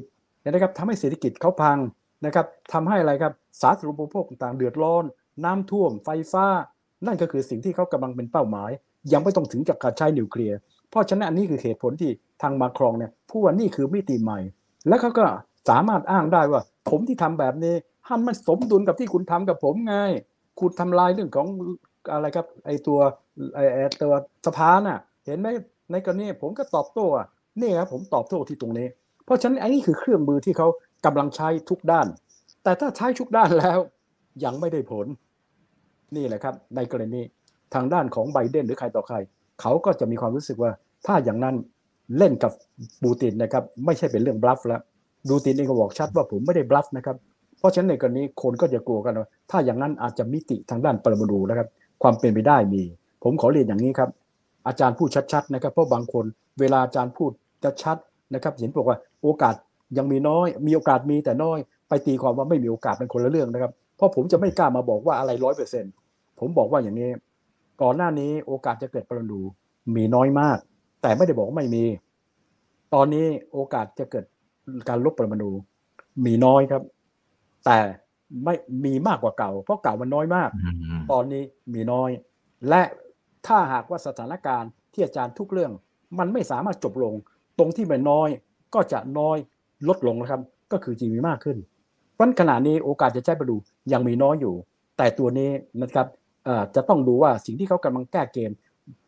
นะครับทำให้เศรษฐกิจเขาพังนะครับทำให้อะไรครับสาธารณูปโภคต่างๆเดือดร้อน น้ำท่วมไฟฟ้า นั่นก็คือสิ่งที่เขากำลังเป็นเป้าหมาย ยังไม่ต้องถึงกับการใช้นิวเคลียร์เพราะฉะนั้นอันนี้คือเหตุผลที่ทางมาครองเนี่ยพูดว่านี่คือมิติใหม่ แล้วเขาก็ สามารถอ้างได้ว่า ผมที่ทำแบบนี้ฮันมันสมดุลกับที่คุณทำกับผมไง คุณทำลายเรื่องของอะไรครับ ไอตัวไอไอตัวสภาน่ะ เห็นไหมในกรณีผมก็ตอบโต้อะนี่ครับผมตอบโต้ที่ตรงนี้ เพราะฉะนั้นอันนี้คือเครื่องมือที่เขากำลังใช้ทุกด้าน แต่ถ้าใช้ทุกด้านแล้วยังไม่ได้ผล นี่แหละครับ ในกรณีทางด้านของไบเดนหรือใครต่อใคร เขาก็จะมีความรู้สึกว่า ถ้าอย่างนั้นเล่นกับปูตินนะครับ ไม่ใช่เป็นเรื่องบลัฟแล้ว ดูตินเองก็บอกชัดว่าผมไม่ได้บลัฟนะครับ เพราะฉะนั้นในกรณีคนก็จะกลัวกันว่าถ้าอย่างนั้นอาจจะมิติทางด้านปรมาณูนะครับ ความเป็นไปได้มี ผมขอเรียนอย่างนี้ครับ อาจารย์พูดชัดๆนะครับ เพราะบางคนเวลาอาจารย์พูดจะชัดนะครับเห็นบอกว่าโอกาสยังมีน้อย มีโอกาสมีแต่น้อย ไปตีความว่าไม่มีโอกาสเป็นคนละเรื่องนะครับ เพราะผมจะไม่กล้ามาบอกว่าอะไรร้อยเปอร์เซ็นต์ผมบอกว่าอย่างนี้ ก่อนหน้านี้โอกาสจะเกิดปรมาณูมีน้อยมาก แต่ไม่ได้บอกว่าไม่มี ตอนนี้โอกาสจะเกิด การลบปรมาณูมีน้อยครับ แต่ไม่มีมากกว่าเก่า เพราะเก่ามันน้อยมากอืมตอนนี้มีน้อย และถ้าหากว่าสถานการณ์ที่อาจารย์ทุกเรื่อง มันไม่สามารถจบลง ตรงที่มันน้อยก็จะน้อยลดลงนะครับ ก็คือจีมีมากขึ้นเพราะฉะนั้นขณะนี้โอกาสจะใช้ประดูยังมีน้อยอยู่ แต่ตัวนี้นะครับเอ่อจะต้องดูว่าสิ่งที่เขากำลังแก้เกม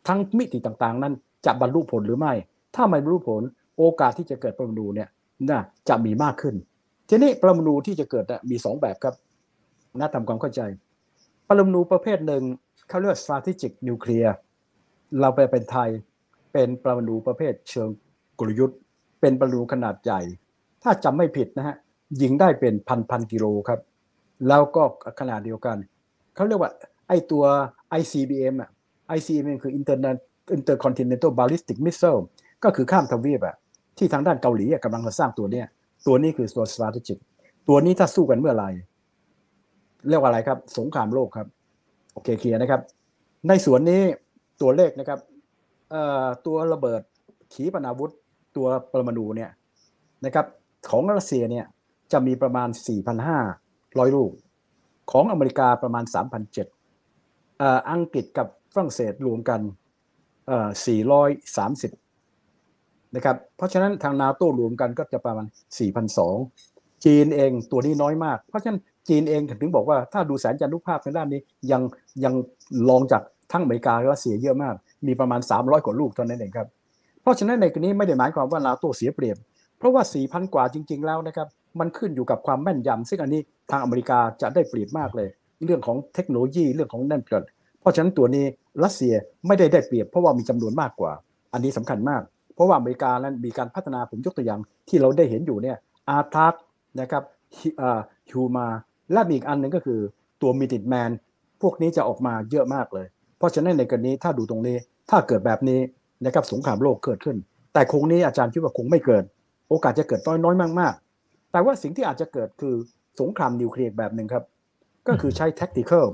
ทั้งมิติต่างๆ นั้นจะบรรลุผลหรือไม่ ถ้าไม่บรรลุผลโอกาสที่จะเกิดปรมาณูเนี่ย น่าจะมีมากขึ้น ทีนี้ปรมาณูที่จะเกิดนะมีสองแบบครับน่าทำความเข้าใจ ปรมาณูประเภทหนึ่งเขาเรียก strategic nuclear เราไปเป็นไทยเป็นปรมาณูประเภทเชิงกลยุทธ์ เป็นปรมาณูขนาดใหญ่ ถ้าจำไม่ผิดนะฮะยิงได้เป็นพันพันกิโลครับ แล้วก็ขนาดเดียวกัน เขาเรียกว่าไอตัว ICBM อะ ICBM คือ Internet Intercontinental Ballistic Missile ก็คือข้ามทวีปอะ ที่ทางด้านเกาหลีอะกำลังมาสร้างตัวเนี้ยตัวนี้คือตัว strategic ตัวนี้ถ้าสู้กันเมื่อไหร่เรียกว่าอะไรครับ สงครามโลกครับ โอเคเคลียร์นะครับ ในส่วนนี้ตัวเลขนะครับตัวระเบิดขีปนาวุธตัวปรมาณูเนี่ยนะครับของรัสเซียเนี่ยจะมีประมาณ 4,500 ลูก ของอเมริกาประมาณ 3,700อ,อังกฤษกับฝรั่งเศสรวมกัน 430 นะครับเพราะฉะนั้นทางนาโต้รวมกันก็จะประมาณ 4,200 จีนเองตัวนี้น้อยมาก เพราะฉะนั้นจีนเองถึงบอกว่าถ้าดูแสนจันทุภาพทางด้านนี้ยังยังรองจากทั้งอเมริกาและรัสเซียเยอะมาก มีประมาณ 300 กว่าลูกเท่านั้นเองครับเพราะฉะนั้นในกรณีไม่ได้หมายความว่านาโต้เสียเปรียบ เพราะว่า 4,000 กว่าจริง ๆ แล้วนะครับมันขึ้นอยู่กับความแม่นยำซึ่งอันนี้ทางอเมริกาจะได้เปรียบมากเลย เรื่องของเทคโนโลยีเรื่องของนั่นเกิดเพราะฉะนั้นตัวนี้รัสเซียไม่ได้ได้เปรียบเพราะว่ามีจำนวนมากกว่า อันนี้สำคัญมาก เพราะว่าอเมริกานั้นมีการพัฒนาผมยกตัวอย่างที่เราได้เห็นอยู่เนี่ยอาร์ทักนะครับฮิวมาและมีอีกอันหนึ่งก็คือตัวมิติแมนพวกนี้จะออกมาเยอะมากเลย เพราะฉะนั้นในกรณีถ้าดูตรงนี้ถ้าเกิดแบบนี้นะครับสงครามโลกเกิดขึ้น แต่คงนี้อาจารย์คิดว่าคงไม่เกิด โอกาสจะเกิดน้อยน้อยมากๆ แต่ว่าสิ่งที่อาจจะเกิดคือสงครามนิวเคลียร์แบบหนึ่งครับ ก็คือใช้ tactical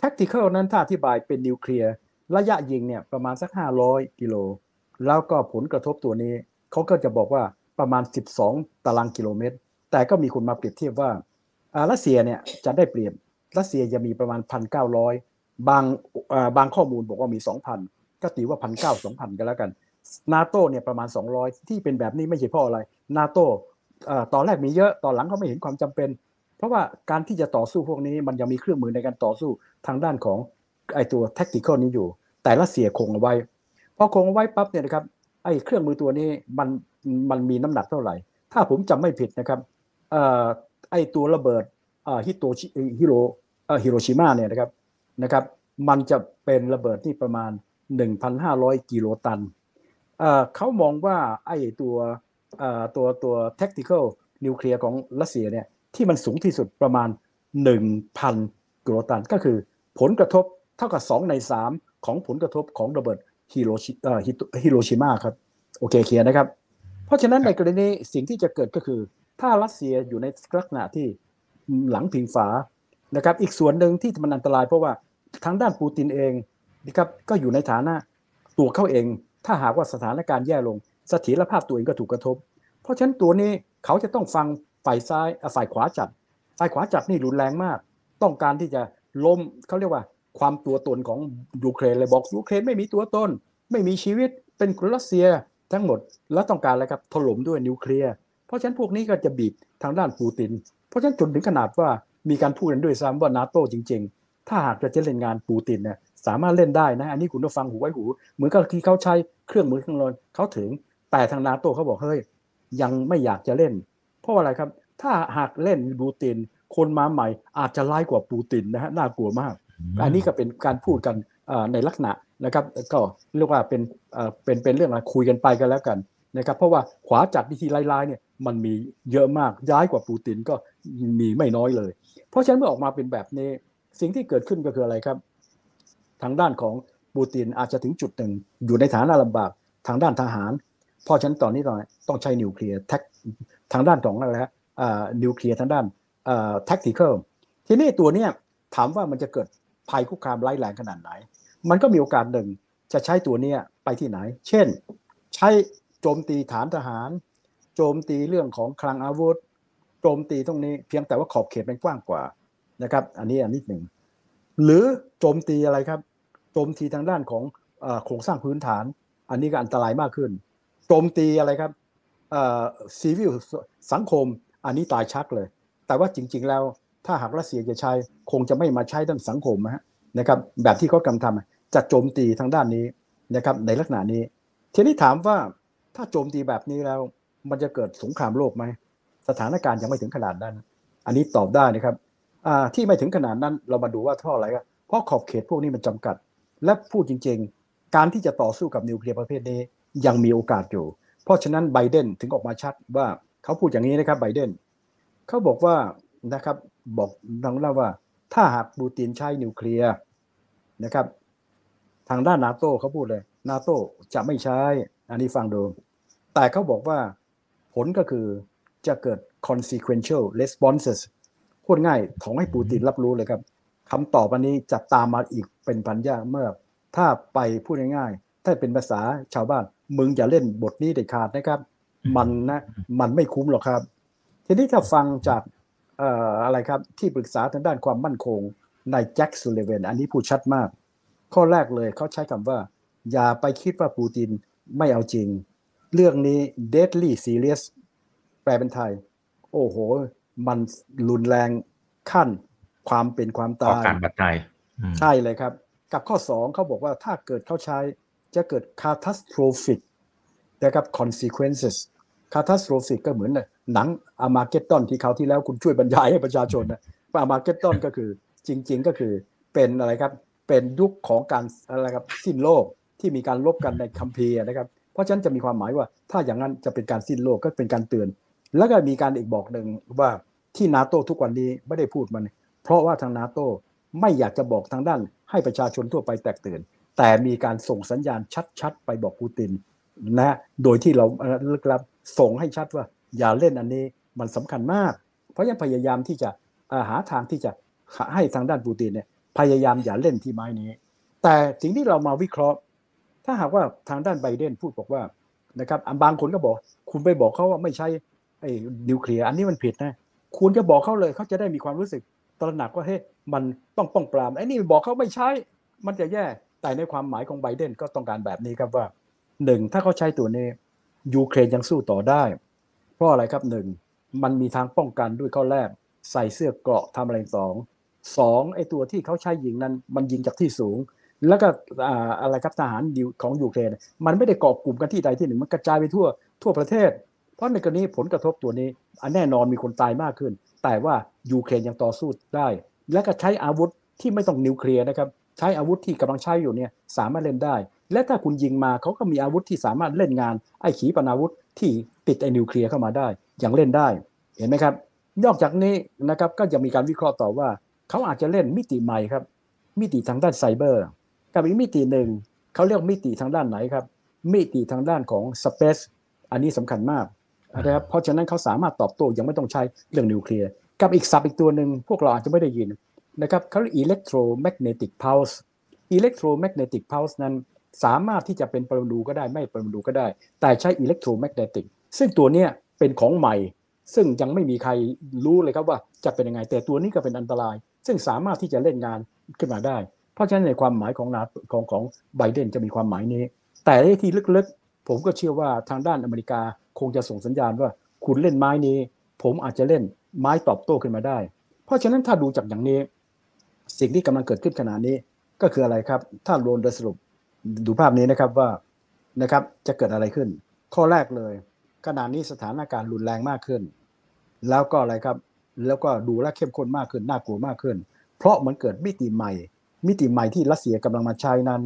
tactical นั้นถ้าอธิบายเป็นนิวเคลียร์ระยะยิงเนี่ยประมาณสัก 500 กิโล แล้วก็ผลกระทบตัวนี้เขาก็จะบอกว่าประมาณ 12 ตารางกิโลเมตร แต่ก็มีคนมาเปรียบเทียบว่าอารัสเซียเนี่ยจะได้เปรียบรัสเซียจะมีประมาณ 1,900 บางบางข้อมูลบอกว่ามี 2,000 ก็ตีว่า 1,900 2,000 กันแล้วกันนาโตเนี่ยประมาณ 200 ที่เป็นแบบนี้ไม่ใช่เพราะอะไรนาโตตอนแรกมีเยอะตอนหลังเขาไม่เห็นความจำเป็น เพราะว่าการที่จะต่อสู้พวกนี้มันยังมีเครื่องมือในการต่อสู้ทางด้านของไอตัว tactical นี้อยู่ แต่รัสเซียคงเอาไว้ พอคงไว้ปั๊บเนี่ยนะครับไอเครื่องมือตัวนี้มันมันมีน้ำหนักเท่าไหร่ ถ้าผมจำไม่ผิดนะครับออไอตัวระเบิดฮิโตชิฮิโรฮิโรชิมาเนี่ยนะครับนะครับ มันจะเป็นระเบิดที่ประมาณ 1,500 กิโลตันเขามองว่าไอตัวตัวตัว tactical นิวเคลียร์ของรัสเซียเนี่ยที่มันสูงที่สุดประมาณ 1,000 กิโลตัน ก็คือผลกระทบเท่ากับ 2 ใน 3 ของผลกระทบของระเบิด ฮิโรชิฮิโรชิมาครับ โอเคเคลียร์นะครับ เพราะฉะนั้นในกรณีสิ่งที่จะเกิดก็คือ ถ้ารัสเซียอยู่ในลักษณะที่หลังพิงฝานะครับ อีกส่วนหนึ่งที่มันอันตรายเพราะว่าทางด้านปูตินเองนะครับก็อยู่ในฐานะตัวเขาเอง ถ้าหากว่าสถานการณ์แย่ลงเสถียรภาพตัวเองก็ถูกกระทบ เพราะฉะนั้นตัวนี้เขาจะต้องฟังฝ่ายซ้ายฝ่ายขวาจัด ฝ่ายขวาจัดนี่รุนแรงมาก ต้องการที่จะล้มเขาเรียกว่า ความตัวตนของยูเครนเลยบอกยูเครนไม่มีตัวตน ไม่มีชีวิตเป็นคนรัสเซียทั้งหมดแล้วต้องการอะไรครับถล่มด้วยนิวเคลียร์เพราะฉะนั้นพวกนี้ก็จะบีบทางด้านปูติน เพราะฉะนั้นจนถึงขนาดว่ามีการพูดกันด้วยซ้ำว่านาโต้จริง ๆ ถ้าหากจะเล่นงานปูตินเนี่ยสามารถเล่นได้นะ อันนี้คุณต้องฟังหูไว้หู เหมือนกับที่เขาใช้เครื่องมือเครื่องนอนเขาถึง แต่ทางนาโต้เขาบอกเฮ้ยยังไม่อยากจะเล่น เพราะอะไรครับ ถ้าหากเล่นปูติน คนมาใหม่อาจจะร้ายกว่าปูตินนะฮะน่ากลัวมาก อันนี้ก็เป็นการพูดกันในลักษณะนะครับก็เรียกว่าเป็นเป็นเป็นเรื่องอะไรคุยกันไปกันแล้วกันนะครับเพราะว่าขวาจัดวิธีไล่ๆเนี่ยมันมีเยอะมากย้ายกว่าปูตินก็มีไม่น้อยเลย เพราะฉะนั้นเมื่อออกมาเป็นแบบนี้สิ่งที่เกิดขึ้นก็คืออะไรครับ ทางด้านของปูตินอาจจะถึงจุดหนึ่ง อยู่ในฐานะลำบากทางด้านทหาร เพราะฉะนั้นตอนนี้ต้องต้องใช้นิวเคลียร์แท็กทางด้านของอะไรฮะนิวเคลียร์ทางด้านแท็กติคอลทีนี้ตัวเนี้ยถามว่ามันจะเกิด ภัยคุกคามร้ายแรงขนาดไหน มันก็มีโอกาสหนึ่งจะใช้ตัวเนี้ยไปที่ไหน เช่น ใช้โจมตีฐานทหาร โจมตีเรื่องของคลังอาวุธ โจมตีตรงนี้เพียงแต่ว่าขอบเขตมันกว้างกว่านะครับ อันนี้อันนิดหนึ่งหรือโจมตีอะไรครับ โจมตีทางด้านของอโครงสร้างพื้นฐาน อันนี้ก็อันตรายมากขึ้น โจมตีอะไรครับซีวิลสังคมอันนี้ตายชักเลย แต่ว่าจริง ๆ แล้ว ถ้าหากรัสเซียจะใช้คงจะไม่มาใช้ด้านสังคมนะครับแบบที่เขากำลังทำจะโจมตีทางด้านนี้นะครับในลักษณะนี้ทีนี้ถามว่าถ้าโจมตีแบบนี้แล้ว มันจะเกิดสงครามโลกไหมสถานการณ์ยังไม่ถึงขนาดนั้น อันนี้ตอบได้นะครับที่ไม่ถึงขนาดนั้นเรามาดูว่าเท่าไหร่ครับเพราะขอบเขตพวกนี้มันจำกัด และพูดจริง ๆ การที่จะต่อสู้กับนิวเคลียร์ประเภทนี้ยังมีโอกาสอยู่ เพราะฉะนั้นไบเดนถึงออกมาชัดว่าเขาพูดอย่างนี้นะครับไบเดนเขาบอกว่านะครับบอกดังนั้นว่า ถ้าหากปูตินใช้นิวเคลียร์นะครับ ทางด้านนาโต้เขาพูดเลยนาโต้จะไม่ใช้อันนี้ฟังดู แต่เขาบอกว่าผลก็คือจะเกิด consequential responses พูดง่ายของให้ปูตินรับรู้เลยครับคำตอบอันนี้จะตามมาอีกเป็นพันยากเมื่อ ถ้าไปพูดง่ายๆ ถ้าเป็นภาษาชาวบ้าน มึงอย่าเล่นบทนี้เด็ดขาดนะครับ มันนะ มันไม่คุ้มหรอกครับ ทีนี้ถ้าฟังจาก อ่ออะไรครับที่ปรึกษาทางด้านความมั่นคงในแจ็คสุเลเวนอันนี้พูดชัดมาก ข้อแรกเลยเขาใช้คำว่า อย่าไปคิดว่าปูตินไม่เอาจริง เรื่องนี้ deadly serious แปลเป็นไทย โอ้โห มันรุนแรงขั้นความเป็นความต่อตายการบัดใจอืมใช่เลยครับ กับข้อ 2เขาบอกว่าถ้าเกิดเขาใช้จะเกิด catastrophic นะครับ consequences catastrophic ก็เหมือนหนังอามาเกตตอนที่เขาวที่แล้วคุณช่วยบรรยายให้ประชาชนนะอามาเกตตอนก็คือจริง ๆ ก็คือเป็นอะไรครับเป็นยุคของการอะไรครับสิ้นโลกที่มีการลบกันในคัมภีร์นะครับ เพราะฉะนั้นจะมีความหมายว่าถ้าอย่างนั้นจะเป็นการสิ้นโลกก็เป็นการเตือน แล้วก็มีการอีกบอกหนึ่งว่าที่นาโตทุกวันนี้ไม่ได้พูดมัน เพราะว่าทางนาโตไม่อยากจะบอกทางด้าน ให้ประชาชนทั่วไปแตกตื่น แต่มีการส่งสัญญาณชัดๆ ไปบอกปูติน นะโดยที่เราเอ่อลึกลับส่งให้ชัดว่า อย่าเล่นอันนี้มันสำคัญมาก เพราะฉะนั้นพยายามที่จะหาทางที่จะให้ทางด้านปูตินเนี่ยพยายามอย่าเล่นที่ไม้นี้ แต่สิ่งที่เรามาวิเคราะห์ ถ้าหากว่าทางด้านไบเดนพูดบอกว่านะครับอะบางคนก็บอก คุณไปบอกเขาว่าไม่ใช่ไอ้นิวเคลียร์อันนี้มันผิดนะคุณจะบอกเขาเลยเขาจะได้มีความรู้สึกตระหนักว่าเฮ้ยมันต้องป้องปรามไอ้นี่บอกเขาไม่ใช้มันจะแย่แต่ในความหมายของไบเดนก็ต้องการแบบนี้ครับว่า หนึ่งถ้าเขาใช้ตัวนี้ยูเครนยังสู้ต่อได้ เพราะอะไรครับหนึ่งมันมีทางป้องกันด้วยข้อแรก ใส่เสื้อเกราะทำอะไรสองสองไอตัวที่เขาใช้ยิงนั้น มันยิงจากที่สูง แล้วก็อะไรครับทหารของยูเครน มันไม่ได้เกาะกลุ่มกันที่ใดที่หนึ่งมันกระจายไปทั่วทั่วประเทศ เพราะในกรณีผลกระทบตัวนี้อันแน่นอนมีคนตายมากขึ้น แต่ว่ายูเครนยังต่อสู้ได้ และก็ใช้อาวุธที่ไม่ต้องนิวเคลียร์นะครับใช้อาวุธที่กำลังใช้อยู่เนี่ยสามารถเล่นได้ และถ้าคุณยิงมาเขาก็มีอาวุธที่สามารถเล่นงานไอ้ขีปนาวุธที่ติดไอ้นิวเคลียร์เข้ามาได้ยังเล่นได้ เห็นไหมครับ นอกจากนี้นะครับก็ยังมีการวิเคราะห์ต่อว่า เขาอาจจะเล่นมิติใหม่ครับ มิติทางด้านไซเบอร์กับอีกมิติหนึ่งเขาเรียกมิติทางด้านไหนครับ มิติทางด้านของสเปซอันนี้สำคัญมากนะครับเพราะฉะนั้นเขาสามารถตอบโต้ยังไม่ต้องใช้เรื่องนิวเคลียร์กับอีกศัพท์อีกตัวหนึ่งพวกเราอาจจะไม่ได้ยินนะครับเขาเรียก electromagnetic pulse electromagnetic pulse นั้น สามารถที่จะเป็นปรมาณูก็ได้ไม่ปรมาณูก็ได้ แต่ใช้ electromagnetic ซึ่งตัวเนี้ยเป็นของใหม่ ซึ่งยังไม่มีใครรู้เลยครับว่าจะเป็นยังไงแต่ตัวนี้ก็เป็นอันตราย ซึ่งสามารถที่จะเล่นงานขึ้นมาได้ เพราะฉะนั้นในความหมายของนาของของไบเดนจะมีความหมายนี้ แต่ในที่ลึกๆ ผมก็เชื่อว่าทางด้านอเมริกาคงจะส่งสัญญาณว่าคุณเล่นไม้นี้ ผมอาจจะเล่นไม้ตอบโต้ขึ้นมาได้ เพราะฉะนั้นถ้าดูจากอย่างนี้ สิ่งที่กำลังเกิดขึ้นขณะนี้ก็คืออะไรครับ ถ้ารวมโดยสรุป ดูภาพนี้นะครับว่านะครับจะเกิดอะไรขึ้น ข้อแรกเลยขณะนี้สถานการณ์รุนแรงมากขึ้น แล้วก็อะไรครับ แล้วก็ดูแลเข้มข้นมากขึ้นน่ากลัวมากขึ้น เพราะมันเกิดมิติใหม่ มิติใหม่ที่รัสเซียกำลังมาใช้นั้น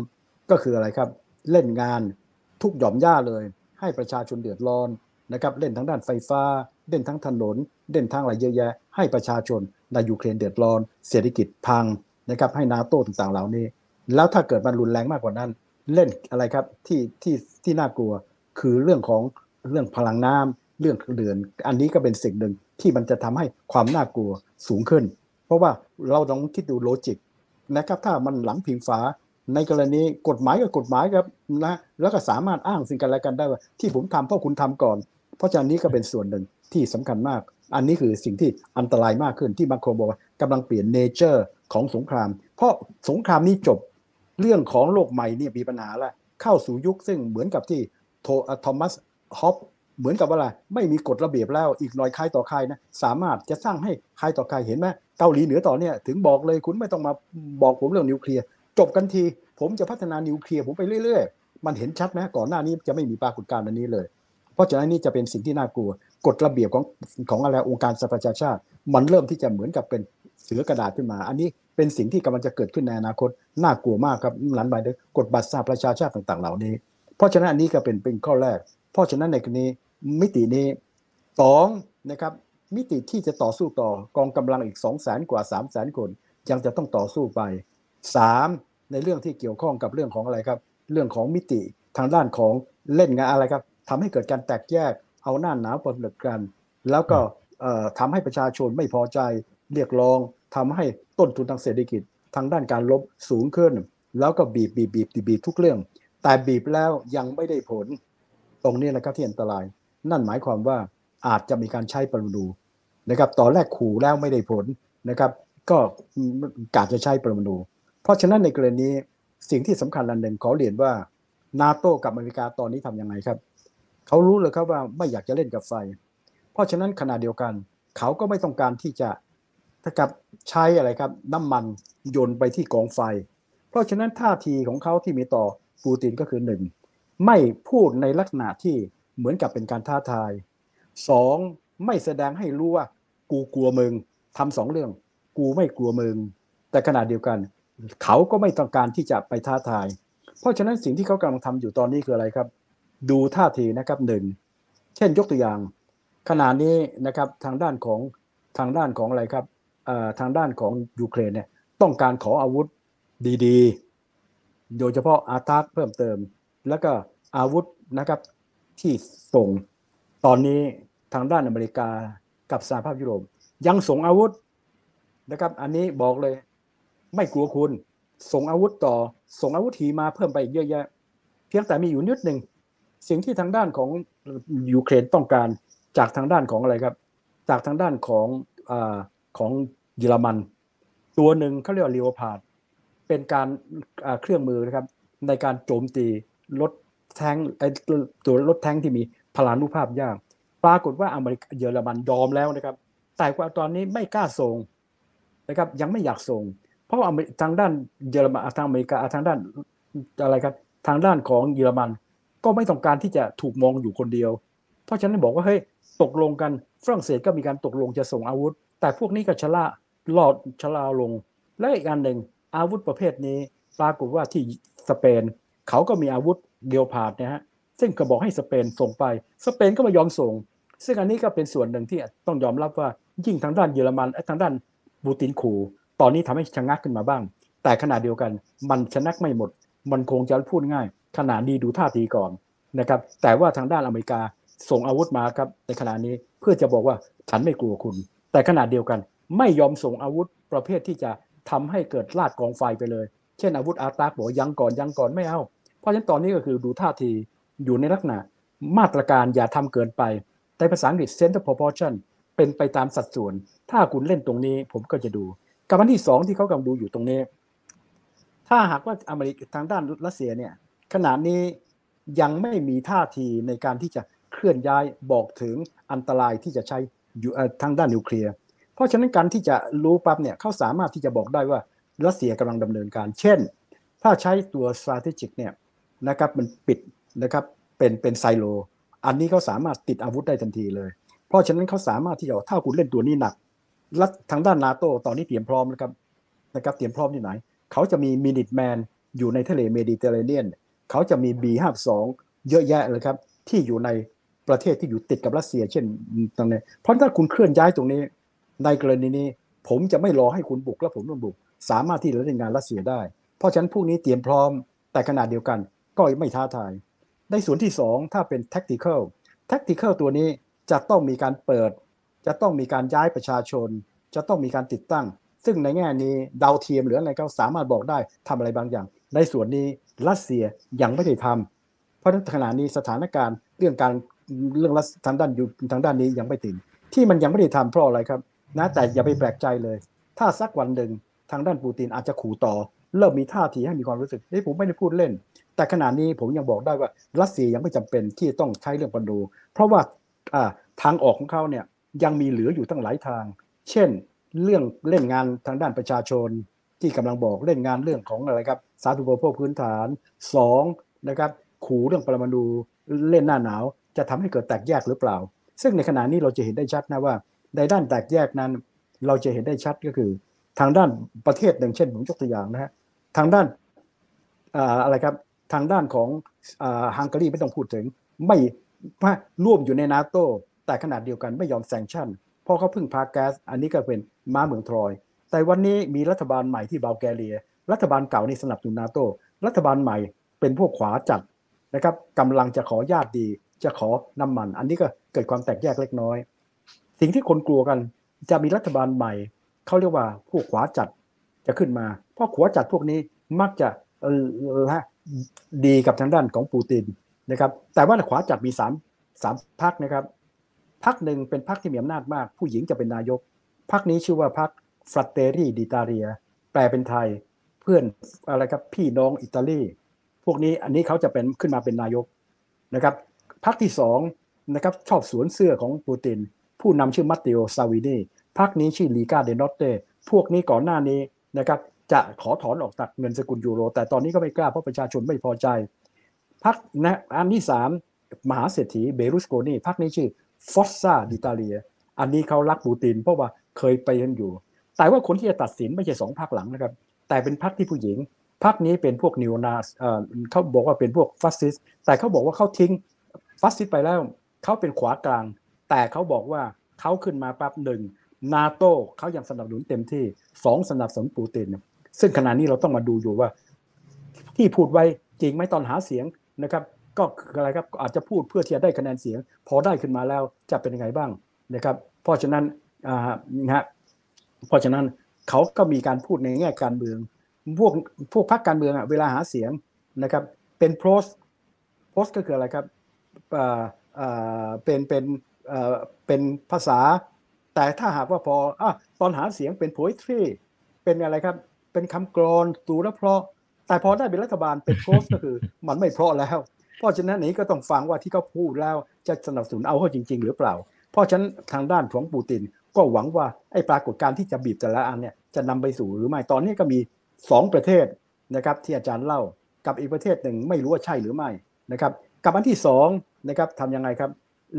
ก็คืออะไรครับ เล่นงานทุกหย่อมย่าเลย ให้ประชาชนเดือดร้อนนะครับเล่นทั้งด้านไฟฟ้า เล่นทั้งถนน เล่นทั้งอะไรเยอะแยะ ให้ประชาชนในยูเครนเดือดร้อน เศรษฐกิจพังนะครับให้นาโต้ต่างๆเหล่านี้ แล้วถ้าเกิดมันรุนแรงมากกว่านั้น เล่นอะไรครับที่ที่ที่น่ากลัวคือเรื่องของเรื่องพลังน้ำเรื่องเขื่อนอันนี้ก็เป็นสิ่งหนึ่งที่มันจะทำให้ความน่ากลัวสูงขึ้น เพราะว่าเราต้องคิดดู logic นะครับถ้ามันหลังพิงฝาในกรณีกฎหมายกับกฎหมายครับนะแล้วก็สามารถอ้างสิ่งกันและกันได้ว่า ที่ผมทำเพราะคุณทำก่อน เพราะฉะนั้นนี้ก็เป็นส่วนหนึ่งที่สำคัญมาก อันนี้คือสิ่งที่อันตรายมากขึ้นที่บางคนบอกว่ากำลังเปลี่ยน natureของสงคราม เพราะสงครามนี้จบ เรื่องของโลกใหม่เนี่ยมีปัญหาล้วเข้าสู่ยุคซึ่งเหมือนกับที่โททอมัสฮอปเหมือนกับว่าอะไรไม่มีกฎระเบียบแล้วอีกหน่อยใครต่อใครนะสามารถจะสร้างให้ใครต่อใครเห็นไหมเกาหลีเหนือต่อเนี่ยถึงบอกเลยคุณไม่ต้องมาบอกผมเรื่องนิวเคลียร์จบกันที ผมจะพัฒนานิวเคลียร์ผมไปเรื่อยๆ มันเห็นชัดไหมก่อนหน้านี้จะไม่มีปรากฏการณ์อันนี้เลย เพราะฉะนั้นนี่จะเป็นสิ่งที่น่ากลัว กฎระเบียบของของอะไรองค์การสหประชาชาติ มันเริ่มที่จะเหมือนกับเป็นเสือกระดาษขึ้นมา อันนี้ เป็นสิ่งที่กำลังจะเกิดขึ้นในอนาคต น่ากลัวมากครับหลันไปด้วยกฎบัตรสหประชาชาติต่าง ๆ เหล่านี้ เพราะฉะนั้นอันนี้ก็เป็นเป็นข้อแรก เพราะฉะนั้นในกรณีมิตินี้สองนะครับมิติที่จะต่อสู้ต่อกองกำลังอีก2 0 0แสนกว่า3 0 0แสนคนยังจะต้องต่อสู้ไป 3. ในเรื่องที่เกี่ยวข้องกับเรื่องของอะไรครับ เรื่องของมิติทางด้านของเล่นงานอะไรครับทำให้เกิดการแตกแยกเอาหน้าหนาวปนเหลือกัน แล้วก็ทำให้ประชาชนไม่พอใจเรียกร้อง ทำให้ต้นทุนทางเศรษฐกิจทางด้านการลบสูงขึ้น แล้วก็บีบบีบบีบบีบทุกเรื่อง แต่บีบแล้วยังไม่ได้ผล ตรงนี้นะครับที่อันตราย นั่นหมายความว่าอาจจะมีการใช้ปรมาณูนะครับตอนแรกขู่แล้วไม่ได้ผลนะครับ ก็กาจะใช้ปรมาณูเพราะฉะนั้นในกรณีสิ่งที่สำคัญอันหนึ่งขอเรียนว่านาโต้กับอเมริกาตอนนี้ทำยังไงครับ เขารู้เลยครับว่าไม่อยากจะเล่นกับไฟ เพราะฉะนั้นขณะเดียวกัน เขาก็ไม่ต้องการที่จะ กับใช้อะไรครับน้ำมันโยนไปที่กองไฟ เพราะฉะนั้นท่าทีของเขาที่มีต่อปูตินก็คือหนึ่งไม่พูดในลักษณะที่เหมือนกับเป็นการท้าทายสองไม่แสดงให้รู้ว่ากูกลัวมึงทำสองเรื่อง กูไม่กลัวมึง แต่ขณะเดียวกัน เขาก็ไม่ต้องการที่จะไปท้าทาย เพราะฉะนั้นสิ่งที่เขากำลังทำอยู่ตอนนี้คืออะไรครับ ดูท่าทีนะครับหนึ่งเช่นยกตัวอย่าง ขณะนี้นะครับทางด้านของทางด้านของอะไรครับ ทางด้านของยูเครนเนี่ยต้องการขออาวุธดีๆ โดยเฉพาะอาตาร์เพิ่มเติม แล้วก็อาวุธนะครับที่ส่งตอนนี้ทางด้านอเมริกากับสหภาพยุโรปยังส่งอาวุธนะครับ อันนี้บอกเลยไม่กลัวคุณ ส่งอาวุธต่อ ส่งอาวุธถีมาเพิ่มไปอีกเยอะแยะ เพียงแต่มีอยู่นิดหนึ่งสิ่งที่ทางด้านของยูเครนต้องการจากทางด้านของอะไรครับ จากทางด้านของอ ของเยอรมัน ตัวหนึ่งเขาเรียกว่าลีโอพาดเป็นการเครื่องมือนะครับ ในการโจมตีรถแทงไอตัวรถแทงที่มีพลานุภาพยากปรากฏว่าอเมริกาเยอรมันยอมแล้วนะครับ แต่ว่าตอนนี้ไม่กล้าส่งนะครับ ยังไม่อยากส่ง เพราะว่าทางด้านเยอรมันทางอเมริกาทางด้านอะไรครับ ทางด้านของเยอรมัน ก็ไม่ต้องการที่จะถูกมองอยู่คนเดียว เพราะฉะนั้นบอกว่าเฮ้ยตกลงกันฝรั่งเศสก็มีการตกลงจะส่งอาวุธ แต่พวกนี้ก็ชะล่าหลอดชะลาลง และอีกอันหนึ่งอาวุธประเภทนี้ปรากฏว่าที่สเปน เขาก็มีอาวุธเดียวพาดนะฮะซึ่งก็บอกให้สเปนส่งไป สเปนก็ไม่ยอมส่ง ซึ่งอันนี้ก็เป็นส่วนหนึ่งที่ต้องยอมรับว่ายิ่งทางด้านเยอรมันทางด้านบูตินขูตอนนี้ทำให้ชะงักขึ้นมาบ้าง แต่ขณะเดียวกันมันชะงักไม่หมด มันคงจะพูดง่ายขณะนี้ดูท่าทีก่อนนะครับแต่ว่าทางด้านอเมริกาส่งอาวุธมาครับในขณะนี้เพื่อจะบอกว่าฉันไม่กลัวคุณ แต่ขณะเดียวกันไม่ยอมส่งอาวุธประเภทที่จะทำให้เกิดลาดกองไฟไปเลย เช่นอาวุธอาตาร์บอกยังก่อนยังก่อนไม่เอา เพราะฉะนั้นตอนนี้ก็คือดูท่าทีอยู่ในลักษณะมาตรการอย่าทำเกินไป แต่ภาษาอังกฤษ center proportion เป็นไปตามสัดส่วน ถ้าคุณเล่นตรงนี้ผมก็จะดูกับอันที่สองที่เขากำลังดูอยู่ตรงนี้ ถ้าหากว่าอเมริกาทางด้านรัสเซียเนี่ยขณะนี้ยังไม่มีท่าทีในการที่จะเคลื่อนย้ายบอกถึงอันตรายที่จะใช้ อยู่ทางด้านนิวเคลียร์เพราะฉะนั้นการที่จะรู้ปั๊บเนี่ยเขาสามารถที่จะบอกได้ว่ารัสเซียกำลังดำเนินการ เช่น ถ้าใช้ตัว strategic เนี่ยนะครับมันปิดนะครับเป็นเป็นไซโล อันนี้เขาสามารถติดอาวุธได้ทันทีเลย เพราะฉะนั้นเขาสามารถที่จะถ้าคุณเล่นตัวนี้หนักและทางด้านนาโตตอนนี้เตรียมพร้อมนะครับนะครับเตรียมพร้อมที่ไหน เขาจะมีมินิทแมนอยู่ในทะเลเมดิเตอร์เรเนียน เขาจะมี B52 เยอะแยะเลยครับที่อยู่ใน ประเทศที่อยู่ติดกับรัสเซีย เช่นตรงนี้เพราะถ้าคุณเคลื่อนย้ายตรงนี้ ในกรณีนี้ ผมจะไม่รอให้คุณบุกแล้วผมต้องบุก สามารถที่จะเล่นงานรัสเซียได้ เพราะฉะนั้นพวกนี้เตรียมพร้อม แต่ขนาดเดียวกันก็ไม่ท้าทาย ในส่วนที่ 2 ถ้าเป็น tactical tactical ตัวนี้จะต้องมีการเปิด จะต้องมีการย้ายประชาชน จะต้องมีการติดตั้ง ซึ่งในแง่นี้ดาวเทียมหรืออะไรก็สามารถบอกได้ทำอะไรบางอย่าง ในส่วนนี้รัสเซียยังไม่ได้ทำเพราะฉะนั้นขณะนี้สถานการณ์เรื่องการ เรื่องรัสทางด้านอยู่ทางด้านนี้ยังไม่ถึง ที่มันยังไม่ได้ทำเพราะอะไรครับ นะแต่อย่าไปแปลกใจเลย ถ้าสักวันหนึ่งทางด้านปูตินอาจจะขู่ต่อ เริ่มมีท่าทีให้มีความรู้สึกเฮ้ยผมไม่ได้พูดเล่น แต่ขณะนี้ผมยังบอกได้ว่ารัสเซียยังไม่จำเป็นที่ต้องใช้เรื่องปนดูเพราะว่าทางออกของเขาเนี่ยยังมีเหลืออยู่ตั้งหลายทาง เช่น เรื่องเล่นงานทางด้านประชาชนที่กำลังบอกเล่นงานเรื่องของอะไรครับสาธารณูปโภคพื้นฐานสองนะครับขู่เรื่องปรมาณูเล่นหน้าหนาว จะทำให้เกิดแตกแยกหรือเปล่า ซึ่งในขณะนี้เราจะเห็นได้ชัดนะว่าในด้านแตกแยกนั้น เราจะเห็นได้ชัดก็คือ ทางด้านประเทศหนึ่งเช่นผมยกตัวอย่างนะฮะทางด้านอ่าอะไรครับทางด้านของฮังการีไม่ต้องพูดถึงไม่ร่วมอยู่ในนาโตแต่ขนาดเดียวกันไม่ยอมแซงชั่นพราะเขาพึ่งพาแก๊ส อันนี้ก็เป็นม้าเมืองทรอย แต่วันนี้มีรัฐบาลใหม่ที่บัลแกเรีย รัฐบาลเก่านี่สนับสนุนนาโตรัฐบาลใหม่เป็นพวกขวาจัดนะครับกำลังจะขอญาติดี จะขอน้ำมัน อันนี้ก็เกิดความแตกแยกเล็กน้อย สิ่งที่คนกลัวกันจะมีรัฐบาลใหม่เขาเรียกว่าพวกขวาจัดจะขึ้นมา เพราะขวาจัดพวกนี้มักจะเอ่อฮะดีกับทางด้านของปูตินนะครับ แต่ว่าขวาจัดมีสามสามพรรคนะครับพรรคหนึ่งเป็นพรรคที่มีอำนาจมาก ผู้หญิงจะเป็นนายกพรรคนี้ชื่อว่าพรรค Fratelli d'Italia แปลเป็นไทยเพื่อนอะไรครับพี่น้องอิตาลี พวกนี้อันนี้เขาจะเป็นขึ้นมาเป็นนายกนะครับ พรรคที่สองนะครับชอบสวมเสื้อของปูติน ผู้นำชื่อมัตเตโอซัลวินีพรรคนี้ชื่อ Lega del Nord พวกนี้ก่อนหน้านี้นะครับจะขอถอนออกจากเงินสกุลยูโร แต่ตอนนี้ก็ไม่กล้าเพราะประชาชนไม่พอใจพรรคนะอันที่สามมหาเศรษฐีแบร์ลุสโกนีพรรคนี้ชื่อ Forza d'Italia อันนี้เขารักปูติน เพราะว่าเคยไปกันอยู่ แต่ว่าคนที่จะตัดสินไม่ใช่สองพรรคหลังนะครับ แต่เป็นพรรคที่ผู้หญิงพรรคนี้เป็นพวกนิวนาเขาบอกว่าเป็นพวกฟาสซิสต์แต่เขาบอกว่าเขาทิ้ง ฟาสซิสต์ไปแล้วเขาเป็นขวากลาง แต่เขาบอกว่าเขาขึ้นมาปั๊บหนึ่งนาโต้เขายังสนับสนุนเต็มที่สองสนับสนุนปูติน ซึ่งขณะนี้เราต้องมาดูอยู่ว่า ที่พูดไว้จริงไหมตอนหาเสียงนะครับ ก็คืออะไรครับอาจจะพูดเพื่อที่จะได้คะแนนเสียง พอได้ขึ้นมาแล้วจะเป็นยังไงบ้างนะครับ เพราะฉะนั้นนะฮะเพราะฉะนั้นเขาก็มีการพูดในแง่การเมือง พวกพวกพรรคการเมืองอะเวลาหาเสียงนะครับ เป็นโพสโพสก็คืออะไรครับ เป็นเป็นเป็นภาษา แต่ถ้าหากว่าพออตอนหาเสียงเป็น poetry เป็นอะไรครับ เป็นคำกรอนตูและเพราะ แต่พอได้เป็นรัฐบาลเป็นโพสก็คือ มันไม่เพราะแล้ว เพราะฉะนั้นนี้ก็ต้องฟังว่าที่เขาพูดแล้วจะสนับสนุนเอาเขาจริง ๆ หรือเปล่า เพราะฉะนั้นทางด้านของปูตินก็หวังว่าไอ้ปรากฏการณ์ที่จะบีบแต่ละอันเนี่ยจะนำไปสู่หรือไม่ตอนนี้ก็มี 2 ประเทศนะครับที่อาจารย์เล่ากับอีกประเทศหนึ่งไม่รู้ว่าใช่หรือไม่นะครับ กับอันที่2นะครับทำยังไงครับ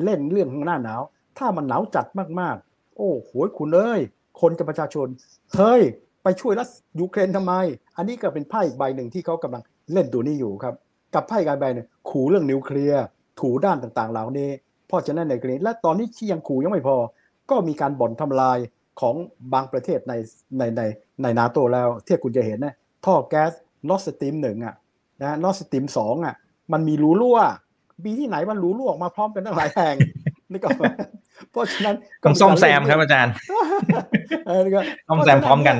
เล่นเรื่องของหน้าหนาว ถ้ามันหนาวจัดมากๆ โอ้โหคุณเอ้ยคนกับประชาชนเฮ้ยไปช่วยรัสยูเครนทำไม อันนี้ก็เป็นไพ่ใบหนึ่งที่เขากำลังเล่นตัวนี้อยู่ครับ กับไพ่การใบหนึ่งขู่เรื่องนิวเคลียร์ถูด้านต่างๆ เหล่านี้เพราะฉะนั้นในกรณีและตอนนี้ที่ยังขู่ยังไม่พอ ก็มีการบ่อนทำลายของบางประเทศในในในในนาโตแล้วที่คุณจะเห็นนะท่อแก๊ส Nord Stream หนึ่งอะนะ Nord Stream สองอะ มันมีรูรั่วมีที่ไหนมันรูรั่วออกมาพร้อมกันตั้งหลายแห่งนี่ก็เพราะฉะนั้นก็ต้องซ่อมแซมครับอาจารย์เออนี่ก็ซ่อมแซมพร้อมกัน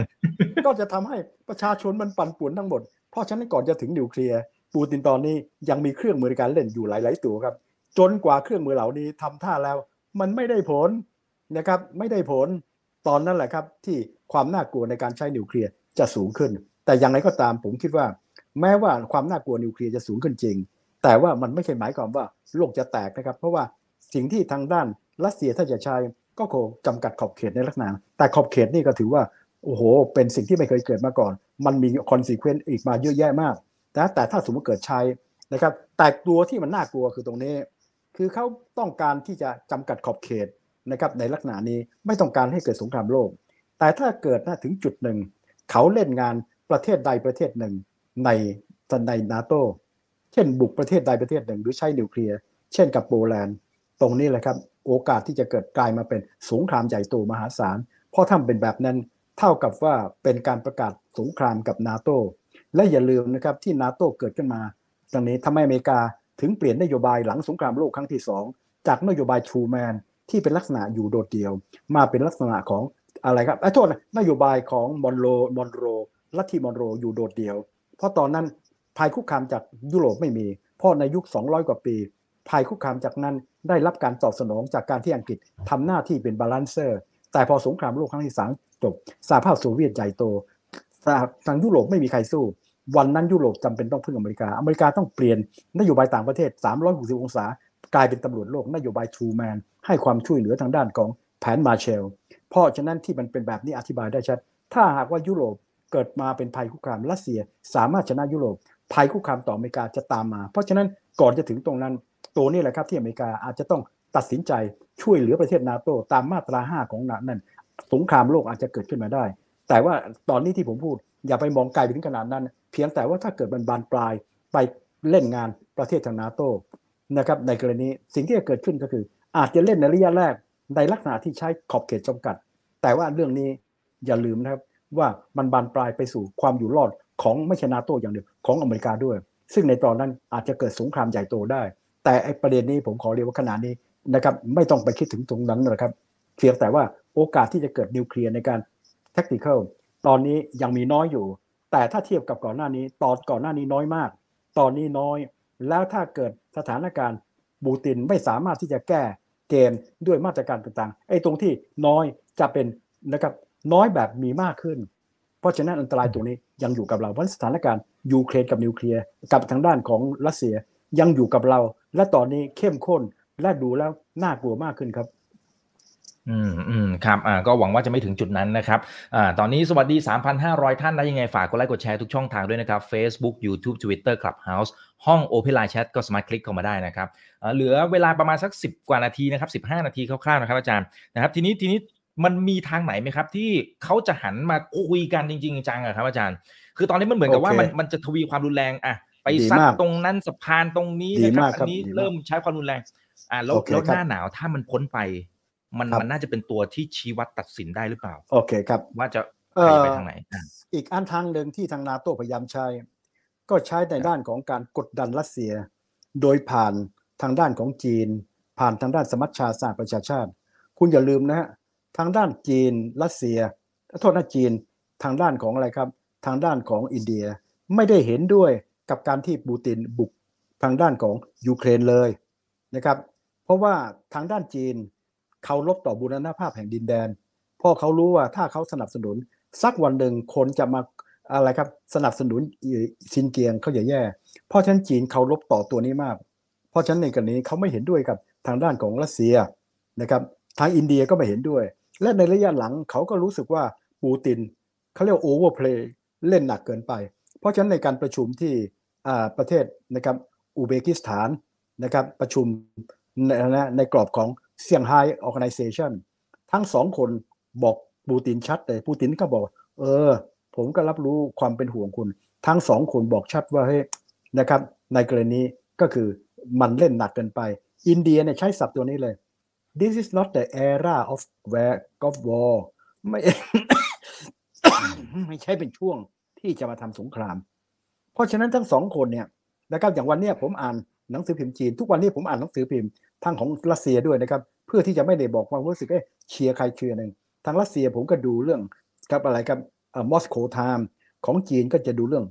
ก็จะทำให้ประชาชนมันปั่นป่วนทั้งหมด เพราะฉะนั้นก่อนจะถึงนิวเคลียร์ปูตินตอนนี้ยังมีเครื่องมือในการเล่นอยู่หลาย ๆ ตัวครับ จนกว่าเครื่องมือเหล่านี้ทำท่าแล้ว มันไม่ได้ผลนะครับ ไม่ได้ผลตอนนั้นแหละครับ ที่ความน่ากลัวในการใช้นิวเคลียร์จะสูงขึ้น แต่อย่างไรก็ตามผมคิดว่า แม้ว่าความน่ากลัวนิวเคลียร์จะสูงขึ้นจริง แต่ว่ามันไม่ใช่หมายความว่าโลกจะแตกนะครับ เพราะว่าสิ่งที่ทางด้านรัสเซียถ้าจะใช้ก็คงจำกัดขอบเขตในลักษณะแต่ขอบเขตนี่ก็ถือว่าโอ้โห เป็นสิ่งที่ไม่เคยเกิดมาก่อน มันมี consequence อีกมาเยอะแยะมากนะแต่ถ้าสมมติเกิดใช้นะครับ แต่ตัวที่มันน่ากลัวคือตรงนี้ คือเขาต้องการที่จะจำกัดขอบเขตนะครับในลักษณะนี้ไม่ต้องการให้เกิดสงครามโลก แต่ถ้าเกิดนะถึงจุดหนึ่ง เขาเล่นงานประเทศใดประเทศหนึ่งในในนาโต เช่นบุกประเทศใดประเทศหนึ่ง หรือใช้นิวเคลียร์ เช่นกับโปแลนด์ ตรงนี้แหละครับ โอกาสที่จะเกิดกลายมาเป็นสงครามใหญ่โตมหาศาล เพราะถ้าเป็นแบบนั้นเท่ากับว่าเป็นการประกาศสงครามกับนาโตและอย่าลืมนะครับที่นาโตเกิดขึ้นมาตรงนี้ทำไมอเมริกาถึงเปลี่ยนนโยบายหลังสงครามโลกครั้งที่สองจากนโยบายทรูแมนที่เป็นลักษณะอยู่โดดเดี่ยว มาเป็นลักษณะของอะไรครับไอ้โทษนะนโยบายของมอนโรมอนโรลัทธิมอนโรอยู่โดดเดี่ยว เพราะตอนนั้น ภัยคุกคามจากยุโรปไม่มีเพราะในยุค 200 กว่าปีภัยคุกคามจากนั้นได้รับการตอบสนองจากการที่อังกฤษทำหน้าที่เป็น balancer แต่พอสงครามโลกครั้งที่สามจบสหภาพโซเวียตใหญ่โตทางยุโรปไม่มีใครสู้ วันนั้นยุโรปจำเป็นต้องพึ่งอเมริกา อเมริกาต้องเปลี่ยนนโยบายต่างประเทศ 360 องศา กลายเป็นตำรวจโลกนโยบายทูแมนให้ความช่วยเหลือทางด้านของแผนมาเชล เพราะฉะนั้นที่มันเป็นแบบนี้อธิบายได้ชัด ถ้าหากว่ายุโรปเกิดมาเป็นภัยคุกคามรัสเซีย สามารถชนะยุโรป ภัยคุกคามต่ออเมริกาจะตามมา เพราะฉะนั้นก่อนจะถึงตรงนั้นตัวนี้แหละครับที่อเมริกาอาจจะต้องตัดสินใจช่วยเหลือประเทศนาโตตามมาตรา 5 ของนั้นสงครามโลกอาจจะเกิดขึ้นมาได้ แต่ว่าตอนนี้ที่ผมพูด อย่าไปมองไกลไปถึงขนาดนั้น เพียงแต่ว่าถ้าเกิดมันบานปลายไปเล่นงานประเทศทางนาโตนะครับในกรณีสิ่งที่จะเกิดขึ้นก็คือ อาจจะเล่นในระยะแรกในลักษณะที่ใช้ขอบเขตจำกัด แต่ว่าเรื่องนี้อย่าลืมนะครับว่ามันบานปลายไปสู่ความอยู่รอด ของไม่ใช่นาโตอย่างเดียวของอเมริกาด้วย ซึ่งในตอนนั้นอาจจะเกิดสงครามใหญ่โตได้ แต่ไอ้ประเด็นนี้ผมขอเรียกว่าขนาดนี้นะครับไม่ต้องไปคิดถึงตรงนั้นนะครับเพียงแต่ว่าโอกาสที่จะเกิดนิวเคลียร์ในการ tactical ตอนนี้ยังมีน้อยอยู่ แต่ถ้าเทียบกับก่อนหน้านี้ตอนก่อนหน้านี้น้อยมาก ตอนนี้น้อย แล้วถ้าเกิดสถานการณ์บูตินไม่สามารถที่จะแก้เกมด้วยมาตรการต่างๆไอ้ตรงที่น้อยจะเป็นนะครับน้อยแบบมีมากขึ้น เพราะฉะนั้นอันตรายตรงนี้ ยังอยู่กับเราเพราะสถานการณ์ยูเครนกับนิวเคลียร์กับทางด้านของรัสเซียยังอยู่กับเรา และตอนนี้เข้มข้นและดูแล้วน่ากลัวมากขึ้นครับอืมอืมครับอ่าก็หวังว่าจะไม่ถึงจุดนั้นนะครับอ่าตอนนี้สวัสดี 3,500 ท่านนะยังไงฝากกดไลค์กดแชร์ทุกช่องทางด้วยนะครับ Facebook YouTube Twitter Clubhouse ห้อง Open Line Chat ก็สามารถคลิกเข้ามาได้นะครับเหลือเวลาประมาณสัก 10 กว่านาทีนะครับ 15 นาทีคร่าวๆนะครับอาจารย์นะครับทีนี้ทีนี้ มันมีทางไหนไหมครับ ที่เขาจะหันมาคุยกันจริง ๆ จังๆอะครับอาจารย์ คือตอนนี้มันเหมือนกับว่าโอเคมันมันจะทวีความรุนแรงอะไปดีซัดมากตรงนั้นสะพานตรงนี้ดีนะคมารับกอัครับนนี้ดีมากเริ่มใช้ความรุนแรงอ่าแล้วโอเคแล้วครับหน้าหนาวถ้ามันพ้นไป มันครับมันน่าจะเป็นตัวที่ชี้วัดตัดสินได้หรือเปล่า โอเคครับ ว่าจะเอ่ใครอไปทางไหนอะอีกอันทางหนึ่งที่ทางนาโตพยายามใช้ ก็ใช้ในด้านของการกดดันรัสเซีย โดยผ่านทางด้านของจีน ผ่านทางด้านสมัชชาสหประชาชาติ คุณอย่าลืมนะฮะ ทางด้านจีนรัสเซียโทษนะจีนทางด้านของอะไรครับ ทางด้านของอินเดียไม่ได้เห็นด้วยกับการที่ปูตินบุกทางด้านของยูเครนเลยนะครับเพราะว่าทางด้านจีนเขารบต่อบูรณภาพแห่งดินแดนเพราะเขารู้ว่าถ้าเขาสนับสนุน สักวันหนึ่งคนจะมาอะไรครับสนับสนุนซินเกียงเขาอย่าแย่ เพราะฉะนั้นจีนเขารบต่อตัวนี้มาก เพราะฉะนั้นในกรณีเขาไม่เห็นด้วยกับทางด้านของรัสเซียนะครับทางอินเดียก็ไม่เห็นด้วย และในระยะหลังเขาก็รู้สึกว่าปูตินเขาเรียก overplay เล่นหนักเกินไป เพราะฉะนั้นในการประชุมที่ประเทศนะครับอุซเบกิสถานนะครับประชุมในในกรอบของเซี่ยงไฮ้ออ g a แ z a t i o n ทั้งสองคนบอกปูตินชัดเลยปูตินก็บอก เออ ผมก็รับรู้ความเป็นห่วงคุณ ทั้งสองคนบอกชัดว่าเฮ้ยนะครับในกรณีก็คือมันเล่นหนักเกินไป อินเดียเนี่ยใช้ศัพท์ตัวนี้เลย this is not the era of where of war ไม่ไม่ใช่เป็นช่วงที่จะมาทำสงคราม เพราะฉะนั้นทั้งสองคนเนี่ยนะครับอย่างวันเนี้ยผมอ่านหนังสือพิมพ์จีน ทุกวันนี้ผมอ่านหนังสือพิมพ์ทั้งของรัสเซียด้วยนะครับ เพื่อที่จะไม่ได้บอกความรู้สึกเอ๊ะเชียร์ใครเชียร์หนึ่งทางรัสเซียผมก็ดูเรื่องครับอะไรครับ Moscow Times ของจีนก็จะดูเรื่อง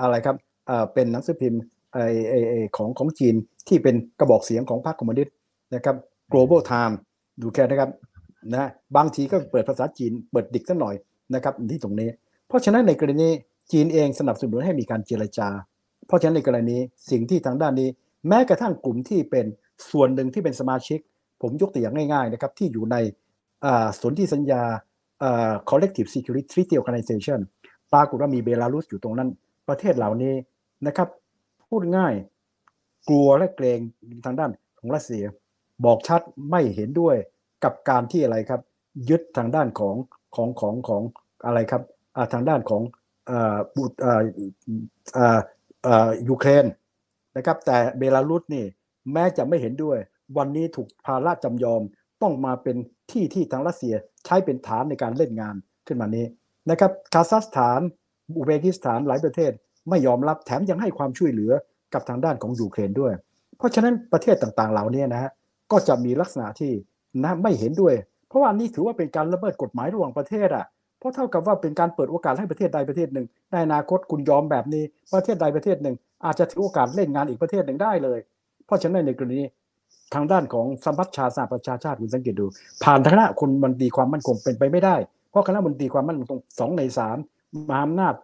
อะไรครับเป็นหนังสือพิมพ์ไอของของจีนที่เป็นกระบอกเสียงของพรรคคอมมิวนิสต์นะครับ Global Times ดูแค่นะครับนะบางทีก็เปิดภาษาจีนเปิด dict สักหน่อยนะครับที่ตรงนี้ เพราะฉะนั้นในกรณีจีนเองสนับสนุนให้มีการเจรจา เพราะฉะนั้นในกรณีสิ่งที่ทางด้านนี้ แม้กระทั่งกลุ่มที่เป็นส่วนหนึ่งที่เป็นสมาชิก ผมยกตัวอย่างง่ายๆนะครับที่อยู่ในสนธิสัญญาอ่า collective security treaty organization ปรากฏว่ามีเบลารุสอยู่ตรงนั้น ประเทศเหล่านี้นะครับ พูดง่าย กลัวและเกรงทางด้านของรัสเซีย บอกชัดไม่เห็นด้วยกับการที่อะไรครับ ยึดทางด้านของของของของอะไรครับอาทางด้านของอ่าบุอ่าอ่าอ่ายูเครนนะครับ แต่เบลารุสนี่แม้จะไม่เห็นด้วย วันนี้ถูกภาระจำยอมต้องมาเป็นที่ที่ทางรัสเซียใช้เป็นฐานในการเล่นงานขึ้นมานี้นะครับคาซัคสถานอุเบกิสถานหลายประเทศไม่ยอมรับแถมยังให้ความช่วยเหลือกับทางด้านของยูเครนด้วย เพราะฉะนั้นประเทศต่างๆ เหล่านี้นะฮะ ก็จะมีลักษณะที่นะไม่เห็นด้วย เพราะว่านี่ถือว่าเป็นการละเมิดกฎหมายระหว่างประเทศอะเพราะเท่ากับว่าเป็นการเปิดโอกาสให้ประเทศใดประเทศหนึ่งในอนาคตคุณยอมแบบนี้ประเทศใดประเทศหนึ่ง อาจจะถือโอกาสเล่นงานอีกประเทศหนึ่งได้เลย เพราะฉะนั้นในกรณีทางด้านของสัมพัชชาสหประชาชาติคุณสังเกตดู ผ่านคณะคนบันตรีความมั่นคงเป็นไปไม่ได้ เพราะคณะบันตรีความมั่นคงสองในสามมหาอำนาจ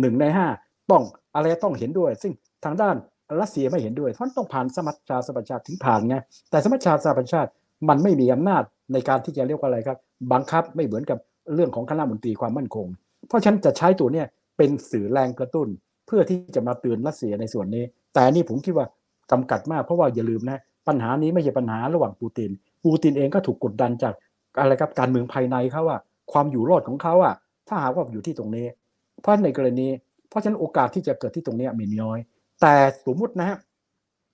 หนึ่งในห้าต้องอะไรต้องเห็นด้วย ซึ่งทางด้าน รัสเซียไม่เห็นด้วยท่านต้องผ่านสมัชชาสหประชาชาติถึงผ่านไงแต่สมัชชาสหประชาชาติมันไม่มีอำนาจในการที่จะเรียกว่าอะไรครับ บังคับไม่เหมือนกับเรื่องของคณะมนตรีความมั่นคง เพราะฉันจะใช้ตัวเนี้ยเป็นสื่อแรงกระตุ้น เพื่อที่จะมาเตือนรัสเซียในส่วนนี้ แต่นี่ผมคิดว่าจำกัดมากเพราะว่าอย่าลืมนะปัญหานี้ไม่ใช่ปัญหาระหว่างปูติน ปูตินเองก็ถูกกดดันจากอะไรครับการเมืองภายในเขาอะความอยู่รอดของเขาอะถ้าหากว่าอยู่ที่ตรงนี้ เพราะในกรณี เพราะฉะนั้นโอกาสที่จะเกิดที่ตรงนี้มีน้อย แต่สมมตินะฮะ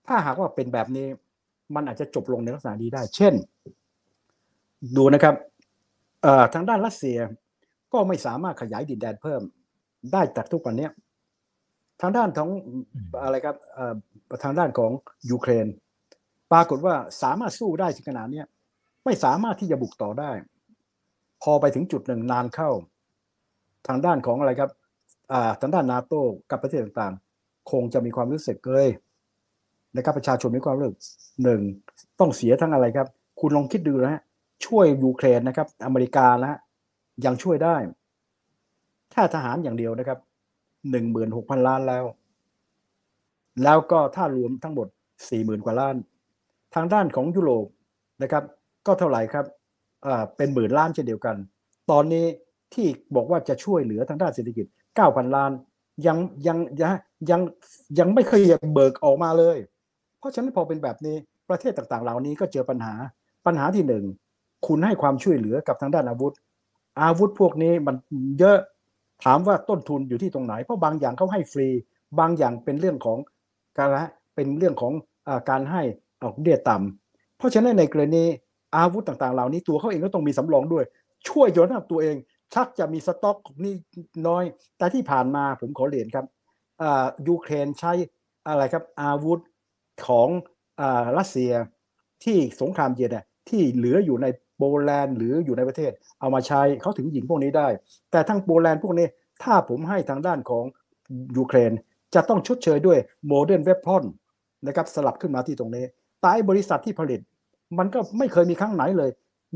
ถ้าหากว่าเป็นแบบนี้ มันอาจจะจบลงในลักษณะนี้ได้ เช่น ดูนะครับทางด้านรัสเซียก็ไม่สามารถขยายดินแดนเพิ่มได้จากทุกวันนี้ทางด้านของอะไรครับทางด้านของยูเครน ปรากฏว่าสามารถสู้ได้ถึงขนาดนี้ไม่สามารถที่จะบุกต่อได้ พอไปถึงจุดหนึ่งนานเข้า ทางด้านของอะไรครับทางด้านนาโต้กับประเทศต่างๆ คงจะมีความรู้สึกเกยนะครับประชาชนมีความรู้สึกหนึ่งต้องเสียทั้งอะไรครับ คุณลองคิดดูนะฮะช่วยยูเครนนะครับ อเมริกานะยังช่วยได้ ถ้าทหารอย่างเดียวนะครับหนึ่งหมื่นหกพันล้านแล้ว แล้วก็ถ้ารวมทั้งหมดสี่หมื่นกว่าล้าน ทางด้านของยุโรปนะครับ ก็เท่าไหร่ครับเป็นหมื่นล้านเช่นเดียวกัน ตอนนี้ที่บอกว่าจะช่วยเหลือทางด้านเศรษฐกิจเก้าพันล้าน ยังยังยังยังยังไม่เคยเบิกออกมาเลย เพราะฉะนั้นพอเป็นแบบนี้ประเทศต่างๆ เหล่านี้ก็เจอปัญหาปัญหาที่หนึ่งคุณให้ความช่วยเหลือกับทางด้านอาวุธ อาวุธพวกนี้มันเยอะถามว่าต้นทุนอยู่ที่ตรงไหน เพราะบางอย่างเขาให้ฟรี บางอย่างเป็นเรื่องของการละเป็นเรื่องของอการให้ออกเดียต่ำเพราะฉะนั้นในกรณีอาวุธต่างๆ เหล่านี้ตัวเขาเองก็ต้องมีสำรองด้วย ช่วยจนทั้ตัวเอง ชักจะมีสต็อกนี่น้อย แต่ที่ผ่านมาผมขอเรียนครับยูเครนใช้อะไรครับอาวุธของอรัสเซียที่สงครามเย็นที่เหลืออยู่ในโปแลนด์หรืออยู่ในประเทศ เอามาใช้เขาถึงยิงพวกนี้ได้ แต่ทั้งโปแลนด์พวกนี้ถ้าผมให้ทางด้านของยูเครนจะต้องชดเชยด้วย modern weapon นะครับสลับขึ้นมาที่ตรงนี้แต่บริษัทที่ผลิต มันก็ไม่เคยมีครั้งไหนเลย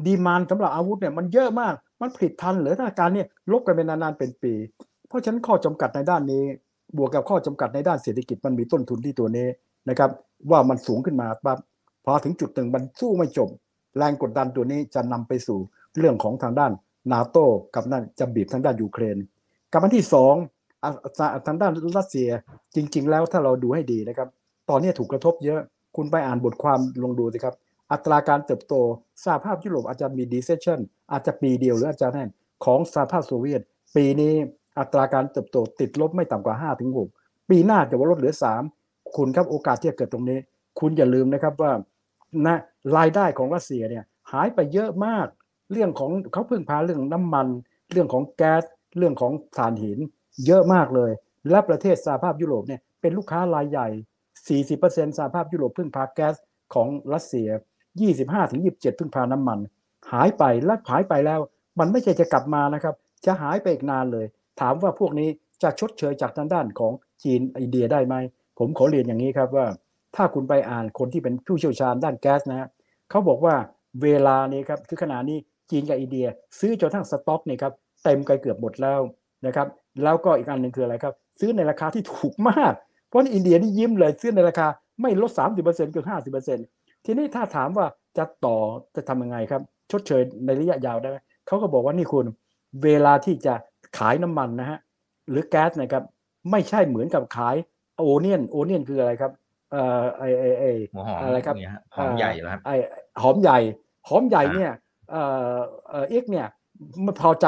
demand สำหรับอาวุธเนี่ยมันเยอะมาก มันผลิตทันหรือถ้าการเนี่ยรบกันเป็นนานๆเป็นปี เพราะฉะนั้นข้อจำกัดในด้านนี้ บวกกับข้อจำกัดในด้านเศรษฐกิจมันมีต้นทุนที่ตัวนี้นะครับ ว่ามันสูงขึ้นมาปั๊บพอถึงจุดหนึ่งมันสู้ไม่จบ แรงกดดันตัวนี้จะนำไปสู่เรื่องของทางด้านนาโต้กับนั่นจะบีบทางด้านยูเครนกับอันที่สองทางด้านรัสเซียจริง ๆ แล้วถ้าเราดูให้ดีนะครับ ตอนนี้ถูกกระทบเยอะคุณไปอ่านบทความลงดูสิครับ อัตราการเติบโตสหภาพยุโรปอาจจะมีดีเซชัน อาจจะปีเดียวหรืออาจจะแน่นของสหภาพโซเวียต ปีนี้อัตราการเติบโตติดลบไม่ต่ำกว่า5ถึง6ปีหน้าจะว่าลดเหลือ 3 คุณครับโอกาสที่จะเกิดตรงนี้ คุณอย่าลืมนะครับว่านะรายได้ของรัสเซียเนี่ยหายไปเยอะมาก เรื่องของเขาพึ่งพาเรื่องน้ำมัน เรื่องของแก๊สเรื่องของถ่านหิน เยอะมากเลย และประเทศสหภาพยุโรปเนี่ยเป็นลูกค้ารายใหญ่ 40%สหภาพยุโรปพึ่งพาแก๊สของรัสเซีย 25-27 พึ่งพาน้ำมัน หายไปและหายไปแล้ว มันไม่ใช่จะกลับมานะครับ จะหายไปอีกนานเลย ถามว่าพวกนี้จะชดเชยจากทางด้านของจีนอินเดียได้ไหม ผมขอเรียนอย่างนี้ครับว่า ถ้าคุณไปอ่านคนที่เป็นผู้เชี่ยวชาญด้านแก๊สนะฮะเขาบอกว่าเวลานี้ครับคือขณะนี้จีนกับอินเดีย ซื้อจนทั้งสต็อกนี่ครับเต็มกันเกือบหมดแล้วนะครับแล้วก็อีกอันหนึ่งคืออะไรครับ ซื้อในราคาที่ถูกมาก เพราะอินเดียนี่ยิ้มเลยซื้อในราคาไม่ลด 30%เกือบ50%ทีนี้ถ้าถามว่าจะต่อจะทำยังไงครับ ชดเชยในระยะยาวได้ไหมเขาก็บอกว่านี่คุณเวลาที่จะขายน้ำมันนะฮะหรือแก๊สนะครับ ไม่ใช่เหมือนกับขาย onion onion คืออะไรครับเอ่อไอไอไออะไรครับหอมใหญ่แล้วครับไอหอมใหญ่หอมใหญ่เนี่ยเอ่อเอ่อ X เนี่ยไม่พอใจ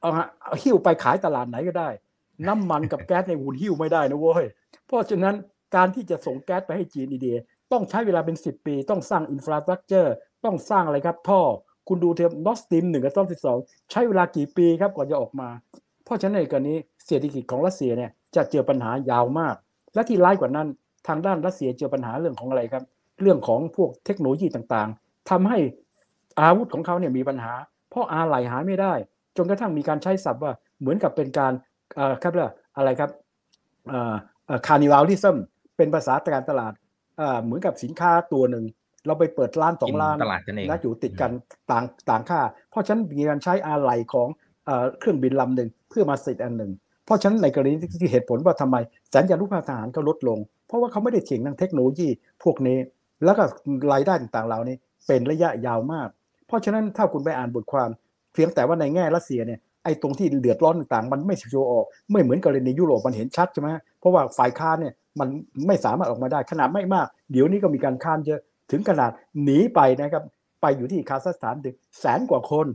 เอาฮะหิ้วไปขายตลาดไหนก็ได้ น้ำมันกับแก๊สในหุ่นหิ้วไม่ได้นะเว้ยเพราะฉะนั้นการที่จะส่งแก๊สไปให้จีนอินเดียต้องใช้เวลาเป็นสิบปี ต้องสร้าง infrastructure ต้องสร้างอะไรครับ ท่อคุณดูเทป Nord Stream หนึ่งกับ Nord Stream สองใช้เวลากี่ปีครับก่อนจะออกมา เพราะฉะนั้นในกรณีเศรษฐกิจของรัสเซียเนี่ยจะเจอปัญหายาวมาก และที่ร้ายกว่านั้นทางด้านรัสเซียเจอปัญหาเรื่องของอะไรครับ เรื่องของพวกเทคโนโลยีต่างๆทำให้อาวุธของเขาเนี่ยมีปัญหา เพราะอะไหล่หาไม่ได้ จนกระทั่งมีการใช้ศัพท์ว่าเหมือนกับเป็นการครับเรียกว่าอะไรครับ cannibalism เป็นภาษาการตลาดอ่อเหมือนกับสินค้าตัวหนึ่ง เราไปเปิดร้านสองกินร้านตลาดกันเองนะอยู่ติดกันต่างต่างค่า เพราะฉะนั้นมีการใช้อะไหล่ของเอ่อเครื่องบินลำหนึ่งเพื่อมาสิทธิ์อันหนึ่ง เพราะฉะนั้นในกรณีที่เหตุผลว่าทำไมสัญญาณรูปภาพทหารก็ลดลง เพราะว่าเขาไม่ได้เถียงทางเทคโนโลยีพวกนี้ แล้วก็รายได้ต่างๆเหล่านี้เป็นระยะยาวมาก เพราะฉะนั้นถ้าคุณไปอ่านบทความเพียงแต่ว่าในแง่รัสเซียเนี่ยไอ้ตรงที่เดือดร้อนต่างๆ มันไม่โชว์ออกไม่เหมือนกรณียุโรปมันเห็นชัดใช่ไหมเพราะว่าฝ่ายค้านเนี่ยมันไม่สามารถออกมาได้ขนาดไม่มาก เดี๋ยวนี้ก็มีการค้านเยอะ ถึงขนาดหนีไปนะครับ ไปอยู่ที่คาซัคสถานถึงแสนกว่าคน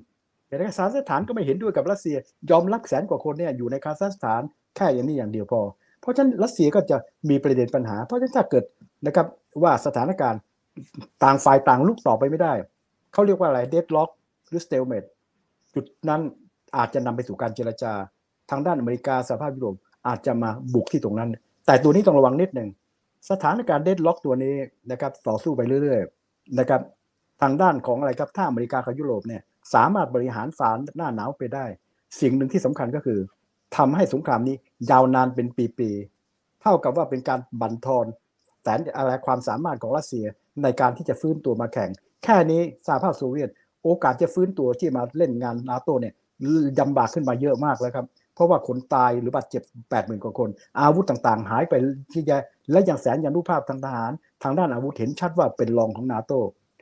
แต่คาซัคสถานก็ไม่เห็นด้วยกับรัสเซีย ยอมรับแสนกว่าคนเนี่ยอยู่ในคาซัคสถานแค่อย่างนี้อย่างเดียวพอ เพราะฉะนั้นรัสเซียก็จะมีประเด็นปัญหา เพราะฉะนั้นถ้าเกิดนะครับว่าสถานการณ์ต่างฝ่ายต่างรุกต่อไปไม่ได้ เขาเรียกว่าอะไร deadlock หรือ stalemate จุดนั้นอาจจะนำไปสู่การเจรจา ทางด้านอเมริกาสหภาพยุโรปอาจจะมาบุกที่ตรงนั้น แต่ตัวนี้ต้องระวังนิดหนึ่ง สถานการณ์เดดล็อกตัวนี้นะครับต่อสู้ไปเรื่อยๆนะครับทางด้านของอะไรครับถ้าอเมริกากับยุโรปเนี่ยสามารถบริหารฝานหน้าหนาวไปได้ สิ่งหนึ่งที่สำคัญก็คือทำให้สงครามนี้ยาวนานเป็นปีๆเท่ากับว่าเป็นการบั่นทอนแสนอะไรความสามารถของรัสเซียในการที่จะฟื้นตัวมาแข่ง แค่นี้สหภาพโซเวียต โอกาสจะฟื้นตัวที่มาเล่นงานนาโตเนี่ยยำบากขึ้นมาเยอะมากแล้วครับ เพราะว่าคนตายหรือบาดเจ็บ8 0,000กว่าคน อาวุธต่างๆ หายไปที่แย่และอย่างแสนยานุภาพทางทหาร ทางด้านอาวุธเห็นชัดว่าเป็นรองของนาโต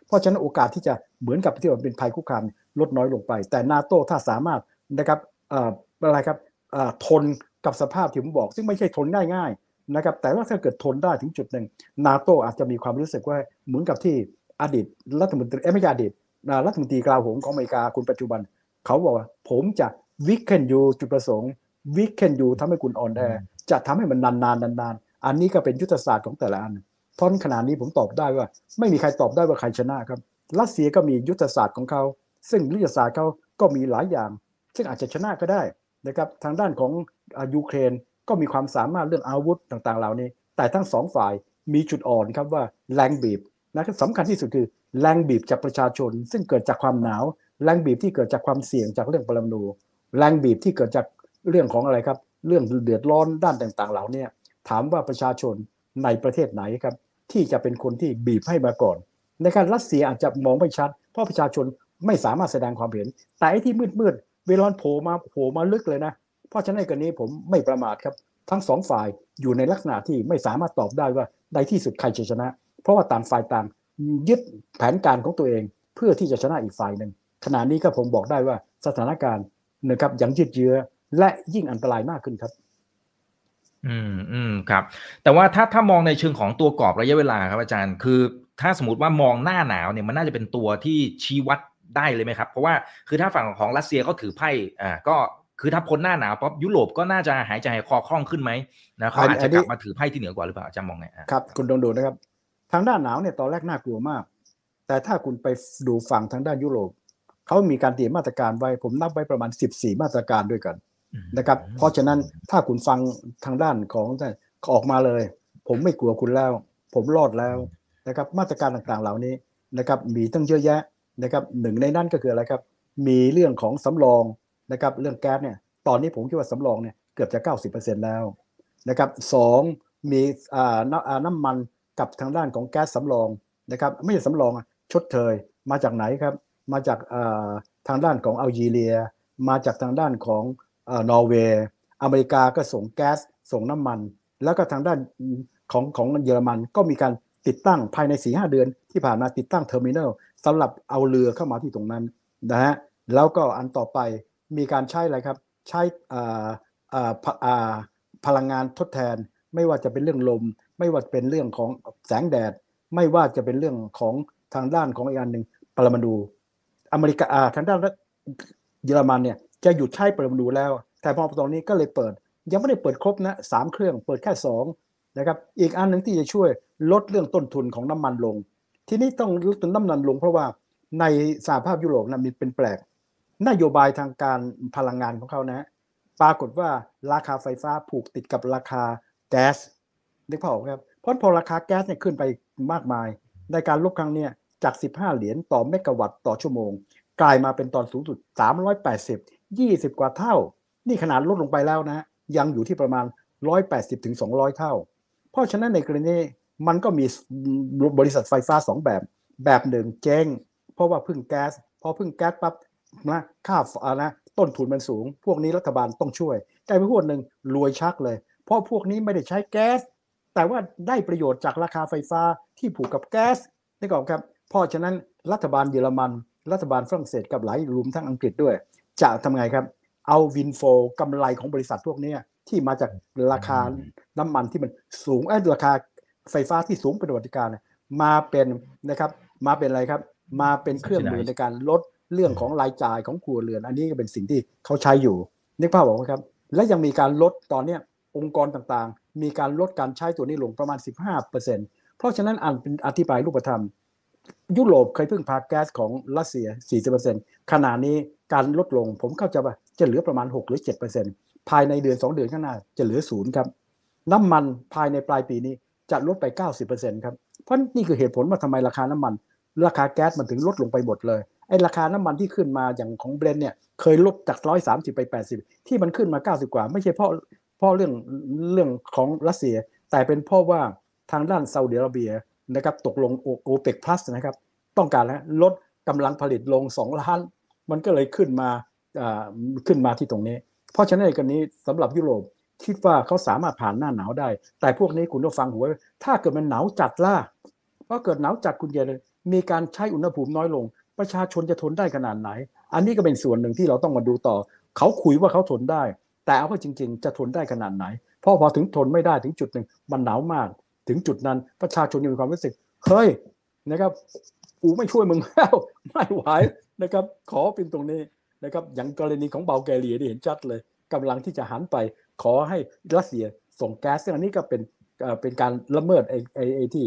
เพราะฉะนั้นโอกาสที่จะเหมือนกับที่มันเป็นภัยคุกคามลดน้อยลงไป แต่นาโตถ้าสามารถนะครับเอ่ออะไรครับเอ่อทนกับสภาพที่ผมบอก ซึ่งไม่ใช่ทนง่ายๆนะครับแต่ว่าถ้าเกิดทนได้ถึงจุดหนึ่งนาโตอาจจะมีความรู้สึกว่าเหมือนกับที่อดีตรัฐมนตรีเอไม่ใช่อดีตนะรัฐมนตรีกลาโหมของอเมริกาคุณปัจจุบัน เขาบอกว่าผมจะ วิกเคนยูจุดประสงค์วิกเคนยูทำให้คุณอ่อนแอจะทำให้มันนานๆนานๆ อันนี้ก็เป็นยุทธศาสตร์ของแต่ละอันเพราะขนาดนี้ผมตอบได้ว่า ไม่มีใครตอบได้ว่าใครชนะครับรัสเซียก็มียุทธศาสตร์ของเขา ซึ่งยุทธศาสตร์เขาก็มีหลายอย่าง ซึ่งอาจจะชนะก็ได้นะครับทางด้านของอ่ายูเครนก็มีความสามารถเรื่องอาวุธต่างๆ เหล่านี้ แต่ทั้งสองฝ่ายมีจุดอ่อนครับว่าแรงบีบนะครับสำคัญที่สุดคือแรงบีบจากประชาชน ซึ่งเกิดจากความหนาว แรงบีบที่เกิดจากความเสี่ยงจากเรื่องปรมาณู แรงบีบที่เกิดจากเรื่องของอะไรครับ เรื่องเดือดร้อนด้านต่างๆ เหล่านี้ถามว่าประชาชนในประเทศไหนครับ ที่จะเป็นคนที่บีบให้มาก่อน ในการรัสเซียอาจจะมองไม่ชัด เพราะประชาชนไม่สามารถแสดงความเห็น แต่ไอ้ที่มืดๆเวลาโผล่มาโผล่มาลึกเลยนะ เพราะฉะนั้นในกรณีผมไม่ประมาทครับ ทั้งสองฝ่ายอยู่ในลักษณะที่ไม่สามารถตอบได้ว่าในที่สุดใครจะชนะ เพราะว่าต่างฝ่ายต่างยึดแผนการของตัวเอง เพื่อที่จะชนะอีกฝ่ายหนึ่งขณะนี้ก็ผมบอกได้ว่าสถานการณ์ นะครับยังยืดเยื้อและยิ่งอันตรายมากขึ้นครับอืมอืมครับ แต่ว่าถ้าถ้ามองในเชิงของตัวกรอบระยะเวลาครับอาจารย์ คือ ถ้าสมมติว่ามองหน้าหนาวเนี่ยมันน่าจะเป็นตัวที่ชี้วัดได้เลยไหมครับ เพราะว่าคือถ้าฝั่งของรัสเซียเขาถือไพ่อ่าก็คือถ้าพ้นหน้าหนาวป๊บยุโรปก็น่าจะหายใจหายคอคล่องขึ้นไหมนะเขาอาจจะกลับมาถือไพ่ที่เหนือกว่าหรือเปล่าอาจารย์มองไงอะครับคุณลองดูนะครับ ทางด้านหนาวเนี่ยตอนแรกน่ากลัวมาก แต่ถ้าคุณไปดูฝั่งทางด้านยุโรป เขามีการเตรียมมาตรการไว้ ผมนับไว้ประมาณ 14 มาตรการด้วยกันนะครับ เพราะฉะนั้นถ้าคุณฟังทางด้านของท่านออกมาเลย ผมไม่กลัวคุณแล้ว ผมรอดแล้วนะครับ มาตรการต่างๆเหล่านี้นะครับ มีตั้งเยอะแยะนะครับหนึ่งในนั้นก็คืออะไรครับ มีเรื่องของสำรองนะครับ เรื่องแก๊สเนี่ย ตอนนี้ผมคิดว่าสำรองเนี่ยเกือบจะ 90%แล้วนะครับสองมีอ่าน้ำอ่าน้ำมันกับทางด้านของแก๊สสำรองนะครับ ไม่ใช่สำรองอะชดเชยมาจากไหนครับ มาจากทางด้านของอัลจีเรีย มาจากทางด้านของนอร์เวย์ อเมริกาก็ส่งแก๊ส ส่งน้ำมัน แล้วก็ทางด้านของของเยอรมันก็มีการติดตั้งภายใน4-5 เดือน ที่ผ่านมาติดตั้ง terminal สำหรับเอาเรือเข้ามาที่ตรงนั้นนะฮะแล้วก็อันต่อไปมีการใช้อะไรครับ ใช้พลังงานทดแทน ไม่ว่าจะเป็นเรื่องลม ไม่ว่าจะเป็นเรื่องของแสงแดด ไม่ว่าจะเป็นเรื่องของทางด้านของอีกอันหนึ่งปรมาณู อเมริกาทางด้านเยอรมันเนี่ยจะหยุดใช้เปรมาณูแล้ว แต่พอตอนนี้ก็เลยเปิด ยังไม่ได้เปิดครบนะสามเครื่องเปิดแค่สองนะครับอีกอันหนึ่งที่จะช่วยลดเรื่องต้นทุนของน้ำมันลง ทีนี้ต้องลดต้นน้ำมันลง เพราะว่าในสหภาพยุโรปนะมีเป็นแปลก นโยบายทางการพลังงานของเขานะปรากฏว่าราคาไฟฟ้าผูกติดกับราคาแก๊สนึกภาพออกครับเพราะพอราคาแก๊สเนี่ยขึ้นไปมากมาย ในการลบครั้งเนี้ย จาก 15 เหรียญต่อเมกะวัตต์ต่อชั่วโมง กลายมาเป็นตอนสูงสุด 380 20 กว่าเท่า นี่ขนาดลดลงไปแล้วนะ ยังอยู่ที่ประมาณ 180ถึง200 เท่า เพราะฉะนั้นในกรณีมันก็มีบริษัทไฟฟ้า 2 แบบ แบบหนึ่งเจ๊งเพราะว่าพึ่งแก๊สพอพึ่งแก๊สปั๊บนะค่าอ่านะต้นทุนมันสูง พวกนี้รัฐบาลต้องช่วยกลายเป็นพวกหนึ่งรวยชักเลย เพราะพวกนี้ไม่ได้ใช้แก๊สแต่ว่าได้ประโยชน์จากราคาไฟฟ้าที่ผูกกับแก๊สนี่ก่อนครับ เพราะฉะนั้นรัฐบาลเยอรมัน รัฐบาลฝรั่งเศสกับหลายรวมทั้งอังกฤษด้วย จะทำไงครับ เอาวินโฟกำไรของบริษัทพวกเนี้ยที่มาจากราคาน้ำมันที่มันสูงไอ้ยราคาไฟฟ้าที่สูงเป็นประวัติการณ์เนี่ยมาเป็นนะครับมาเป็นอะไรครับ มาเป็นเครื่องมือในการลดเรื่องของรายจ่ายของครัวเรือน อันนี้ก็เป็นสิ่งที่เขาใช้อยู่นึกภาพบอกไหมครับ และยังมีการลดตอนเนี้ยองค์กรต่างๆ มีการลดการใช้ตัวนี้ลงประมาณ 15%เพราะฉะนั้นอันเป็นอธิบายรูปธรรม ยุโรปเคยพึ่งพาแก๊สของรัสเซีย 40%ขณะนี้การลดลงผมเข้าใจว่าจะเหลือประมาณ 6 หรือ 7%ภายในเดือน 2 เดือนข้างหน้าจะเหลือศูนย์ครับ น้ำมันภายในปลายปีนี้จะลดไป 90%ครับ เพราะนี่คือเหตุผลว่าทำไมราคาน้ำมัน ราคาแก๊สมันถึงลดลงไปหมดเลย ไอ้ราคาน้ำมันที่ขึ้นมาอย่างของเบรนเนี่ยเคยลดจาก 130 ไป 80 ที่มันขึ้นมา 90 กว่า ไม่ใช่เพราะเพราะเรื่องเรื่องของรัสเซีย แต่เป็นเพราะว่าทางด้านซาอุดิอาระเบีย นะครับตกลงโอเปกพลัสนะครับ ต้องการแล้วลดกำลังผลิตลง 2 ล้าน มันก็เลยขึ้นมาขึ้นมาที่ตรงนี้ เพราะฉะนั้นในกรณีสำหรับยุโรปคิดว่าเขาสามารถผ่านหน้าหนาวได้ แต่พวกนี้คุณต้องฟังหัวถ้าเกิดมันหนาวจัดล่ะเพราะเกิดหนาวจัดคุณเยเลยมีการใช้อุณหภูมิน้อยลง ประชาชนจะทนได้ขนาดไหน อันนี้ก็เป็นส่วนหนึ่งที่เราต้องมาดูต่อ เขาคุยว่าเขาทนได้ แต่เอาเข้าจริง ๆ จะทนได้ขนาดไหนเพราะพอถึงทนไม่ได้ถึงจุดหนึ่งมันหนาวมาก ถึงจุดนั้นประชาชนยังมีความรู้สึกเฮ้ยนะครับกูไม่ช่วยมึงแล้วไม่ไหวนะครับ ขอเป็นตรงนี้นะครับ อย่างกรณีของเบลแกเรียที่เห็นชัดเลยกำลังที่จะหันไป ขอให้รัสเซียส่งแก๊สซึ่งอันนี้ก็เป็นเป็นการละเมิดไอ้ไอ้ไอ้ที่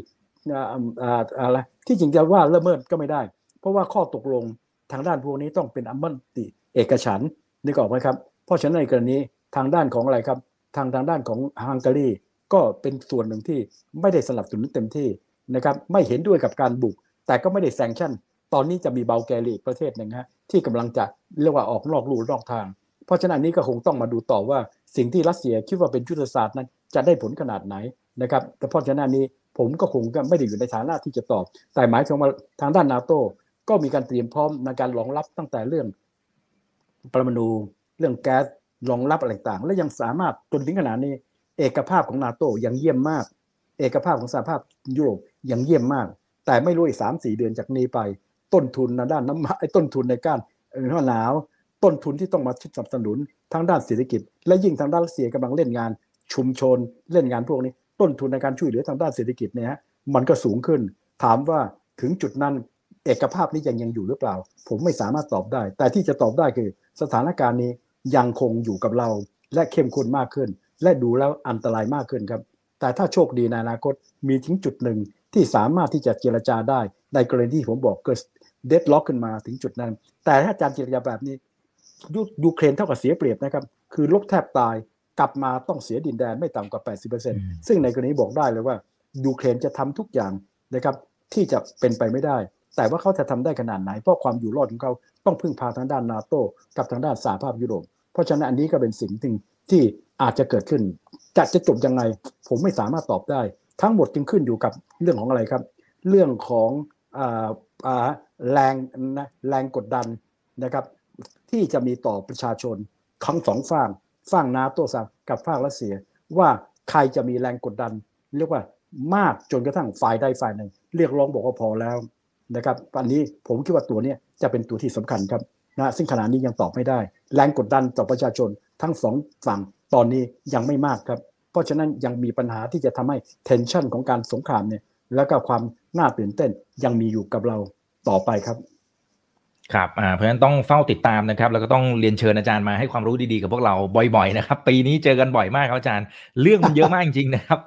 อะไรที่จริงจะว่าละเมิดก็ไม่ได้ เพราะว่าข้อตกลงทางด้านพวกนี้ต้องเป็นอัมมันติเอกฉันนี่ก็ออกไหมครับ เพราะฉะนั้นในกรณีทางด้านของอะไรครับ ทางทางด้านของฮังการี ก็เป็นส่วนหนึ่งที่ไม่ได้สนับสนุนเต็มที่นะครับไม่เห็นด้วยกับการบุก แต่ก็ไม่ได้แซงชั่น ตอนนี้จะมีเบลแกเรียประเทศหนึ่งฮะที่กำลังจะเรียกว่าออกนอกลู่นอกทาง เพราะฉะนั้นนี้ก็คงต้องมาดูต่อว่าสิ่งที่รัสเซียคิดว่าเป็นยุทธศาสตร์นั้นจะได้ผลขนาดไหนนะครับแต่เพราะฉะนั้นนี้ผมก็คงก็ไม่ได้อยู่ในฐานะที่จะตอบ แต่หมายถึงว่าทางด้านนาโต้ก็มีการเตรียมพร้อมในการรองรับตั้งแต่เรื่องปรมาณูเรื่องแก๊สรองรับอะไรต่าง และยังสามารถจนถึงขนาดนี้ เอกภาพของนาโต้ยังเยี่ยมมาก เอกภาพของสหภาพยุโรปยังเยี่ยมมาก แต่ไม่รู้อีกสามสี่เดือนจากนี้ไป ต้นทุนในด้านน้ำมันไอ้ต้นทุนในการหน้าหนาวต้นทุนที่ต้องมาสนับสนุนทั้งด้านเศรษฐกิจ และยิ่งทางด้านรัสเซียกำลังเล่นงาน ชุมชนเล่นงานพวกนี้ ต้นทุนในการช่วยเหลือทางด้านเศรษฐกิจเนี่ยมันก็สูงขึ้น ถามว่าถึงจุดนั้นเอกภาพนี้ยังยังอยู่หรือเปล่า ผมไม่สามารถตอบได้ แต่ที่จะตอบได้คือ สถานการณ์นี้ยังคงอยู่กับเรา และเข้มข้นมากขึ้น และดูแล้วอันตรายมากขึ้นครับ แต่ถ้าโชคดีในอนาคตมีถึงจุดหนึ่งที่สามารถที่จะเจรจาได้ ในกรณีที่ผมบอกเกิดเดดล็อกขึ้นมาถึงจุดนั้น แต่ถ้าการเจรจาแบบนี้ยูเครนเท่ากับเสียเปรียบนะครับ คือลบแทบตายกลับมาต้องเสียดินแดนไม่ต่ำกว่า 80%ซึ่งในกรณีบอกได้เลยว่ายูเครนจะทำทุกอย่างนะครับที่จะเป็นไปไม่ได้ แต่ว่าเขาจะทำได้ขนาดไหน เพราะความอยู่รอดของเขาต้องพึ่งพาทางด้านนาโตกับทางด้านสหภาพยุโรป เพราะฉะนั้นอันนี้ก็เป็นสิ่งที่ที่ อาจจะเกิดขึ้นจะจะจบยังไง ผมไม่สามารถตอบได้ ทั้งหมดจึงขึ้นอยู่กับเรื่องของอะไรครับ เรื่องของแรงนะแรงกดดันนะครับ ที่จะมีต่อประชาชนทั้งสองฝั่งฝั่งนาโตสกับฝั่งรัสเซีย ว่าใครจะมีแรงกดดัน เรียกว่ามากจนกระทั่งฝ่ายใดฝ่ายหนึ่ง เรียกร้องบอกว่าพอแล้วนะครับอันนี้ผมคิดว่าตัวนี้จะเป็นตัวที่สำคัญครับนะซึ่งขณะนี้ยังตอบไม่ได้ แรงกดดันต่อประชาชน ทั้งสองฝั่งตอนนี้ยังไม่มากครับ เพราะฉะนั้นยังมีปัญหาที่จะทำให้ tension ของการสงครามเนี่ย แล้วก็ความน่าตื่นเต้นยังมีอยู่กับเราต่อไปครับครับ เพราะฉะนั้นต้องเฝ้าติดตามนะครับ แล้วก็ต้องเรียนเชิญอาจารย์มาให้ความรู้ดีๆกับพวกเราบ่อยๆนะครับ ปีนี้เจอกันบ่อยมากครับอาจารย์ เรื่องมันเยอะมากจริงๆนะครับ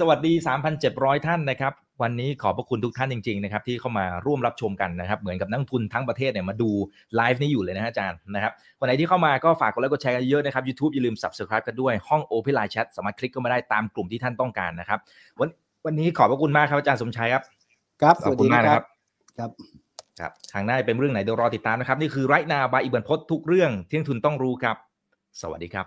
สวัสดี 3,700 ท่านนะครับ วันนี้ขอบพระคุณทุกท่านจริงๆนะครับที่เข้ามาร่วมรับชมกันนะครับ เหมือนกับนักลงทุนทั้งประเทศเนี่ยมาดูไลฟ์นี้อยู่เลยนะฮะอาจารย์นะครับคนไหนที่เข้ามาก็ฝากกดไลค์กดแชร์กันเยอะนะครับ YouTube อย่าลืม Subscribe กันด้วยห้อง Open Line Chat สามารถคลิกเข้ามาได้ตามกลุ่มที่ท่านต้องการนะครับ วันวันนี้ขอบพระคุณมากครับอาจารย์สมชัยครับครับขอบคุณมากนะครับครับครับทางหน้าเป็นเรื่องไหนเดี๋ยวรอติดตามนะครับนี่คือไรนาบายอีกบันพศทุกเรื่องที่นักทุนต้องรู้ครับ สวัสดีครับ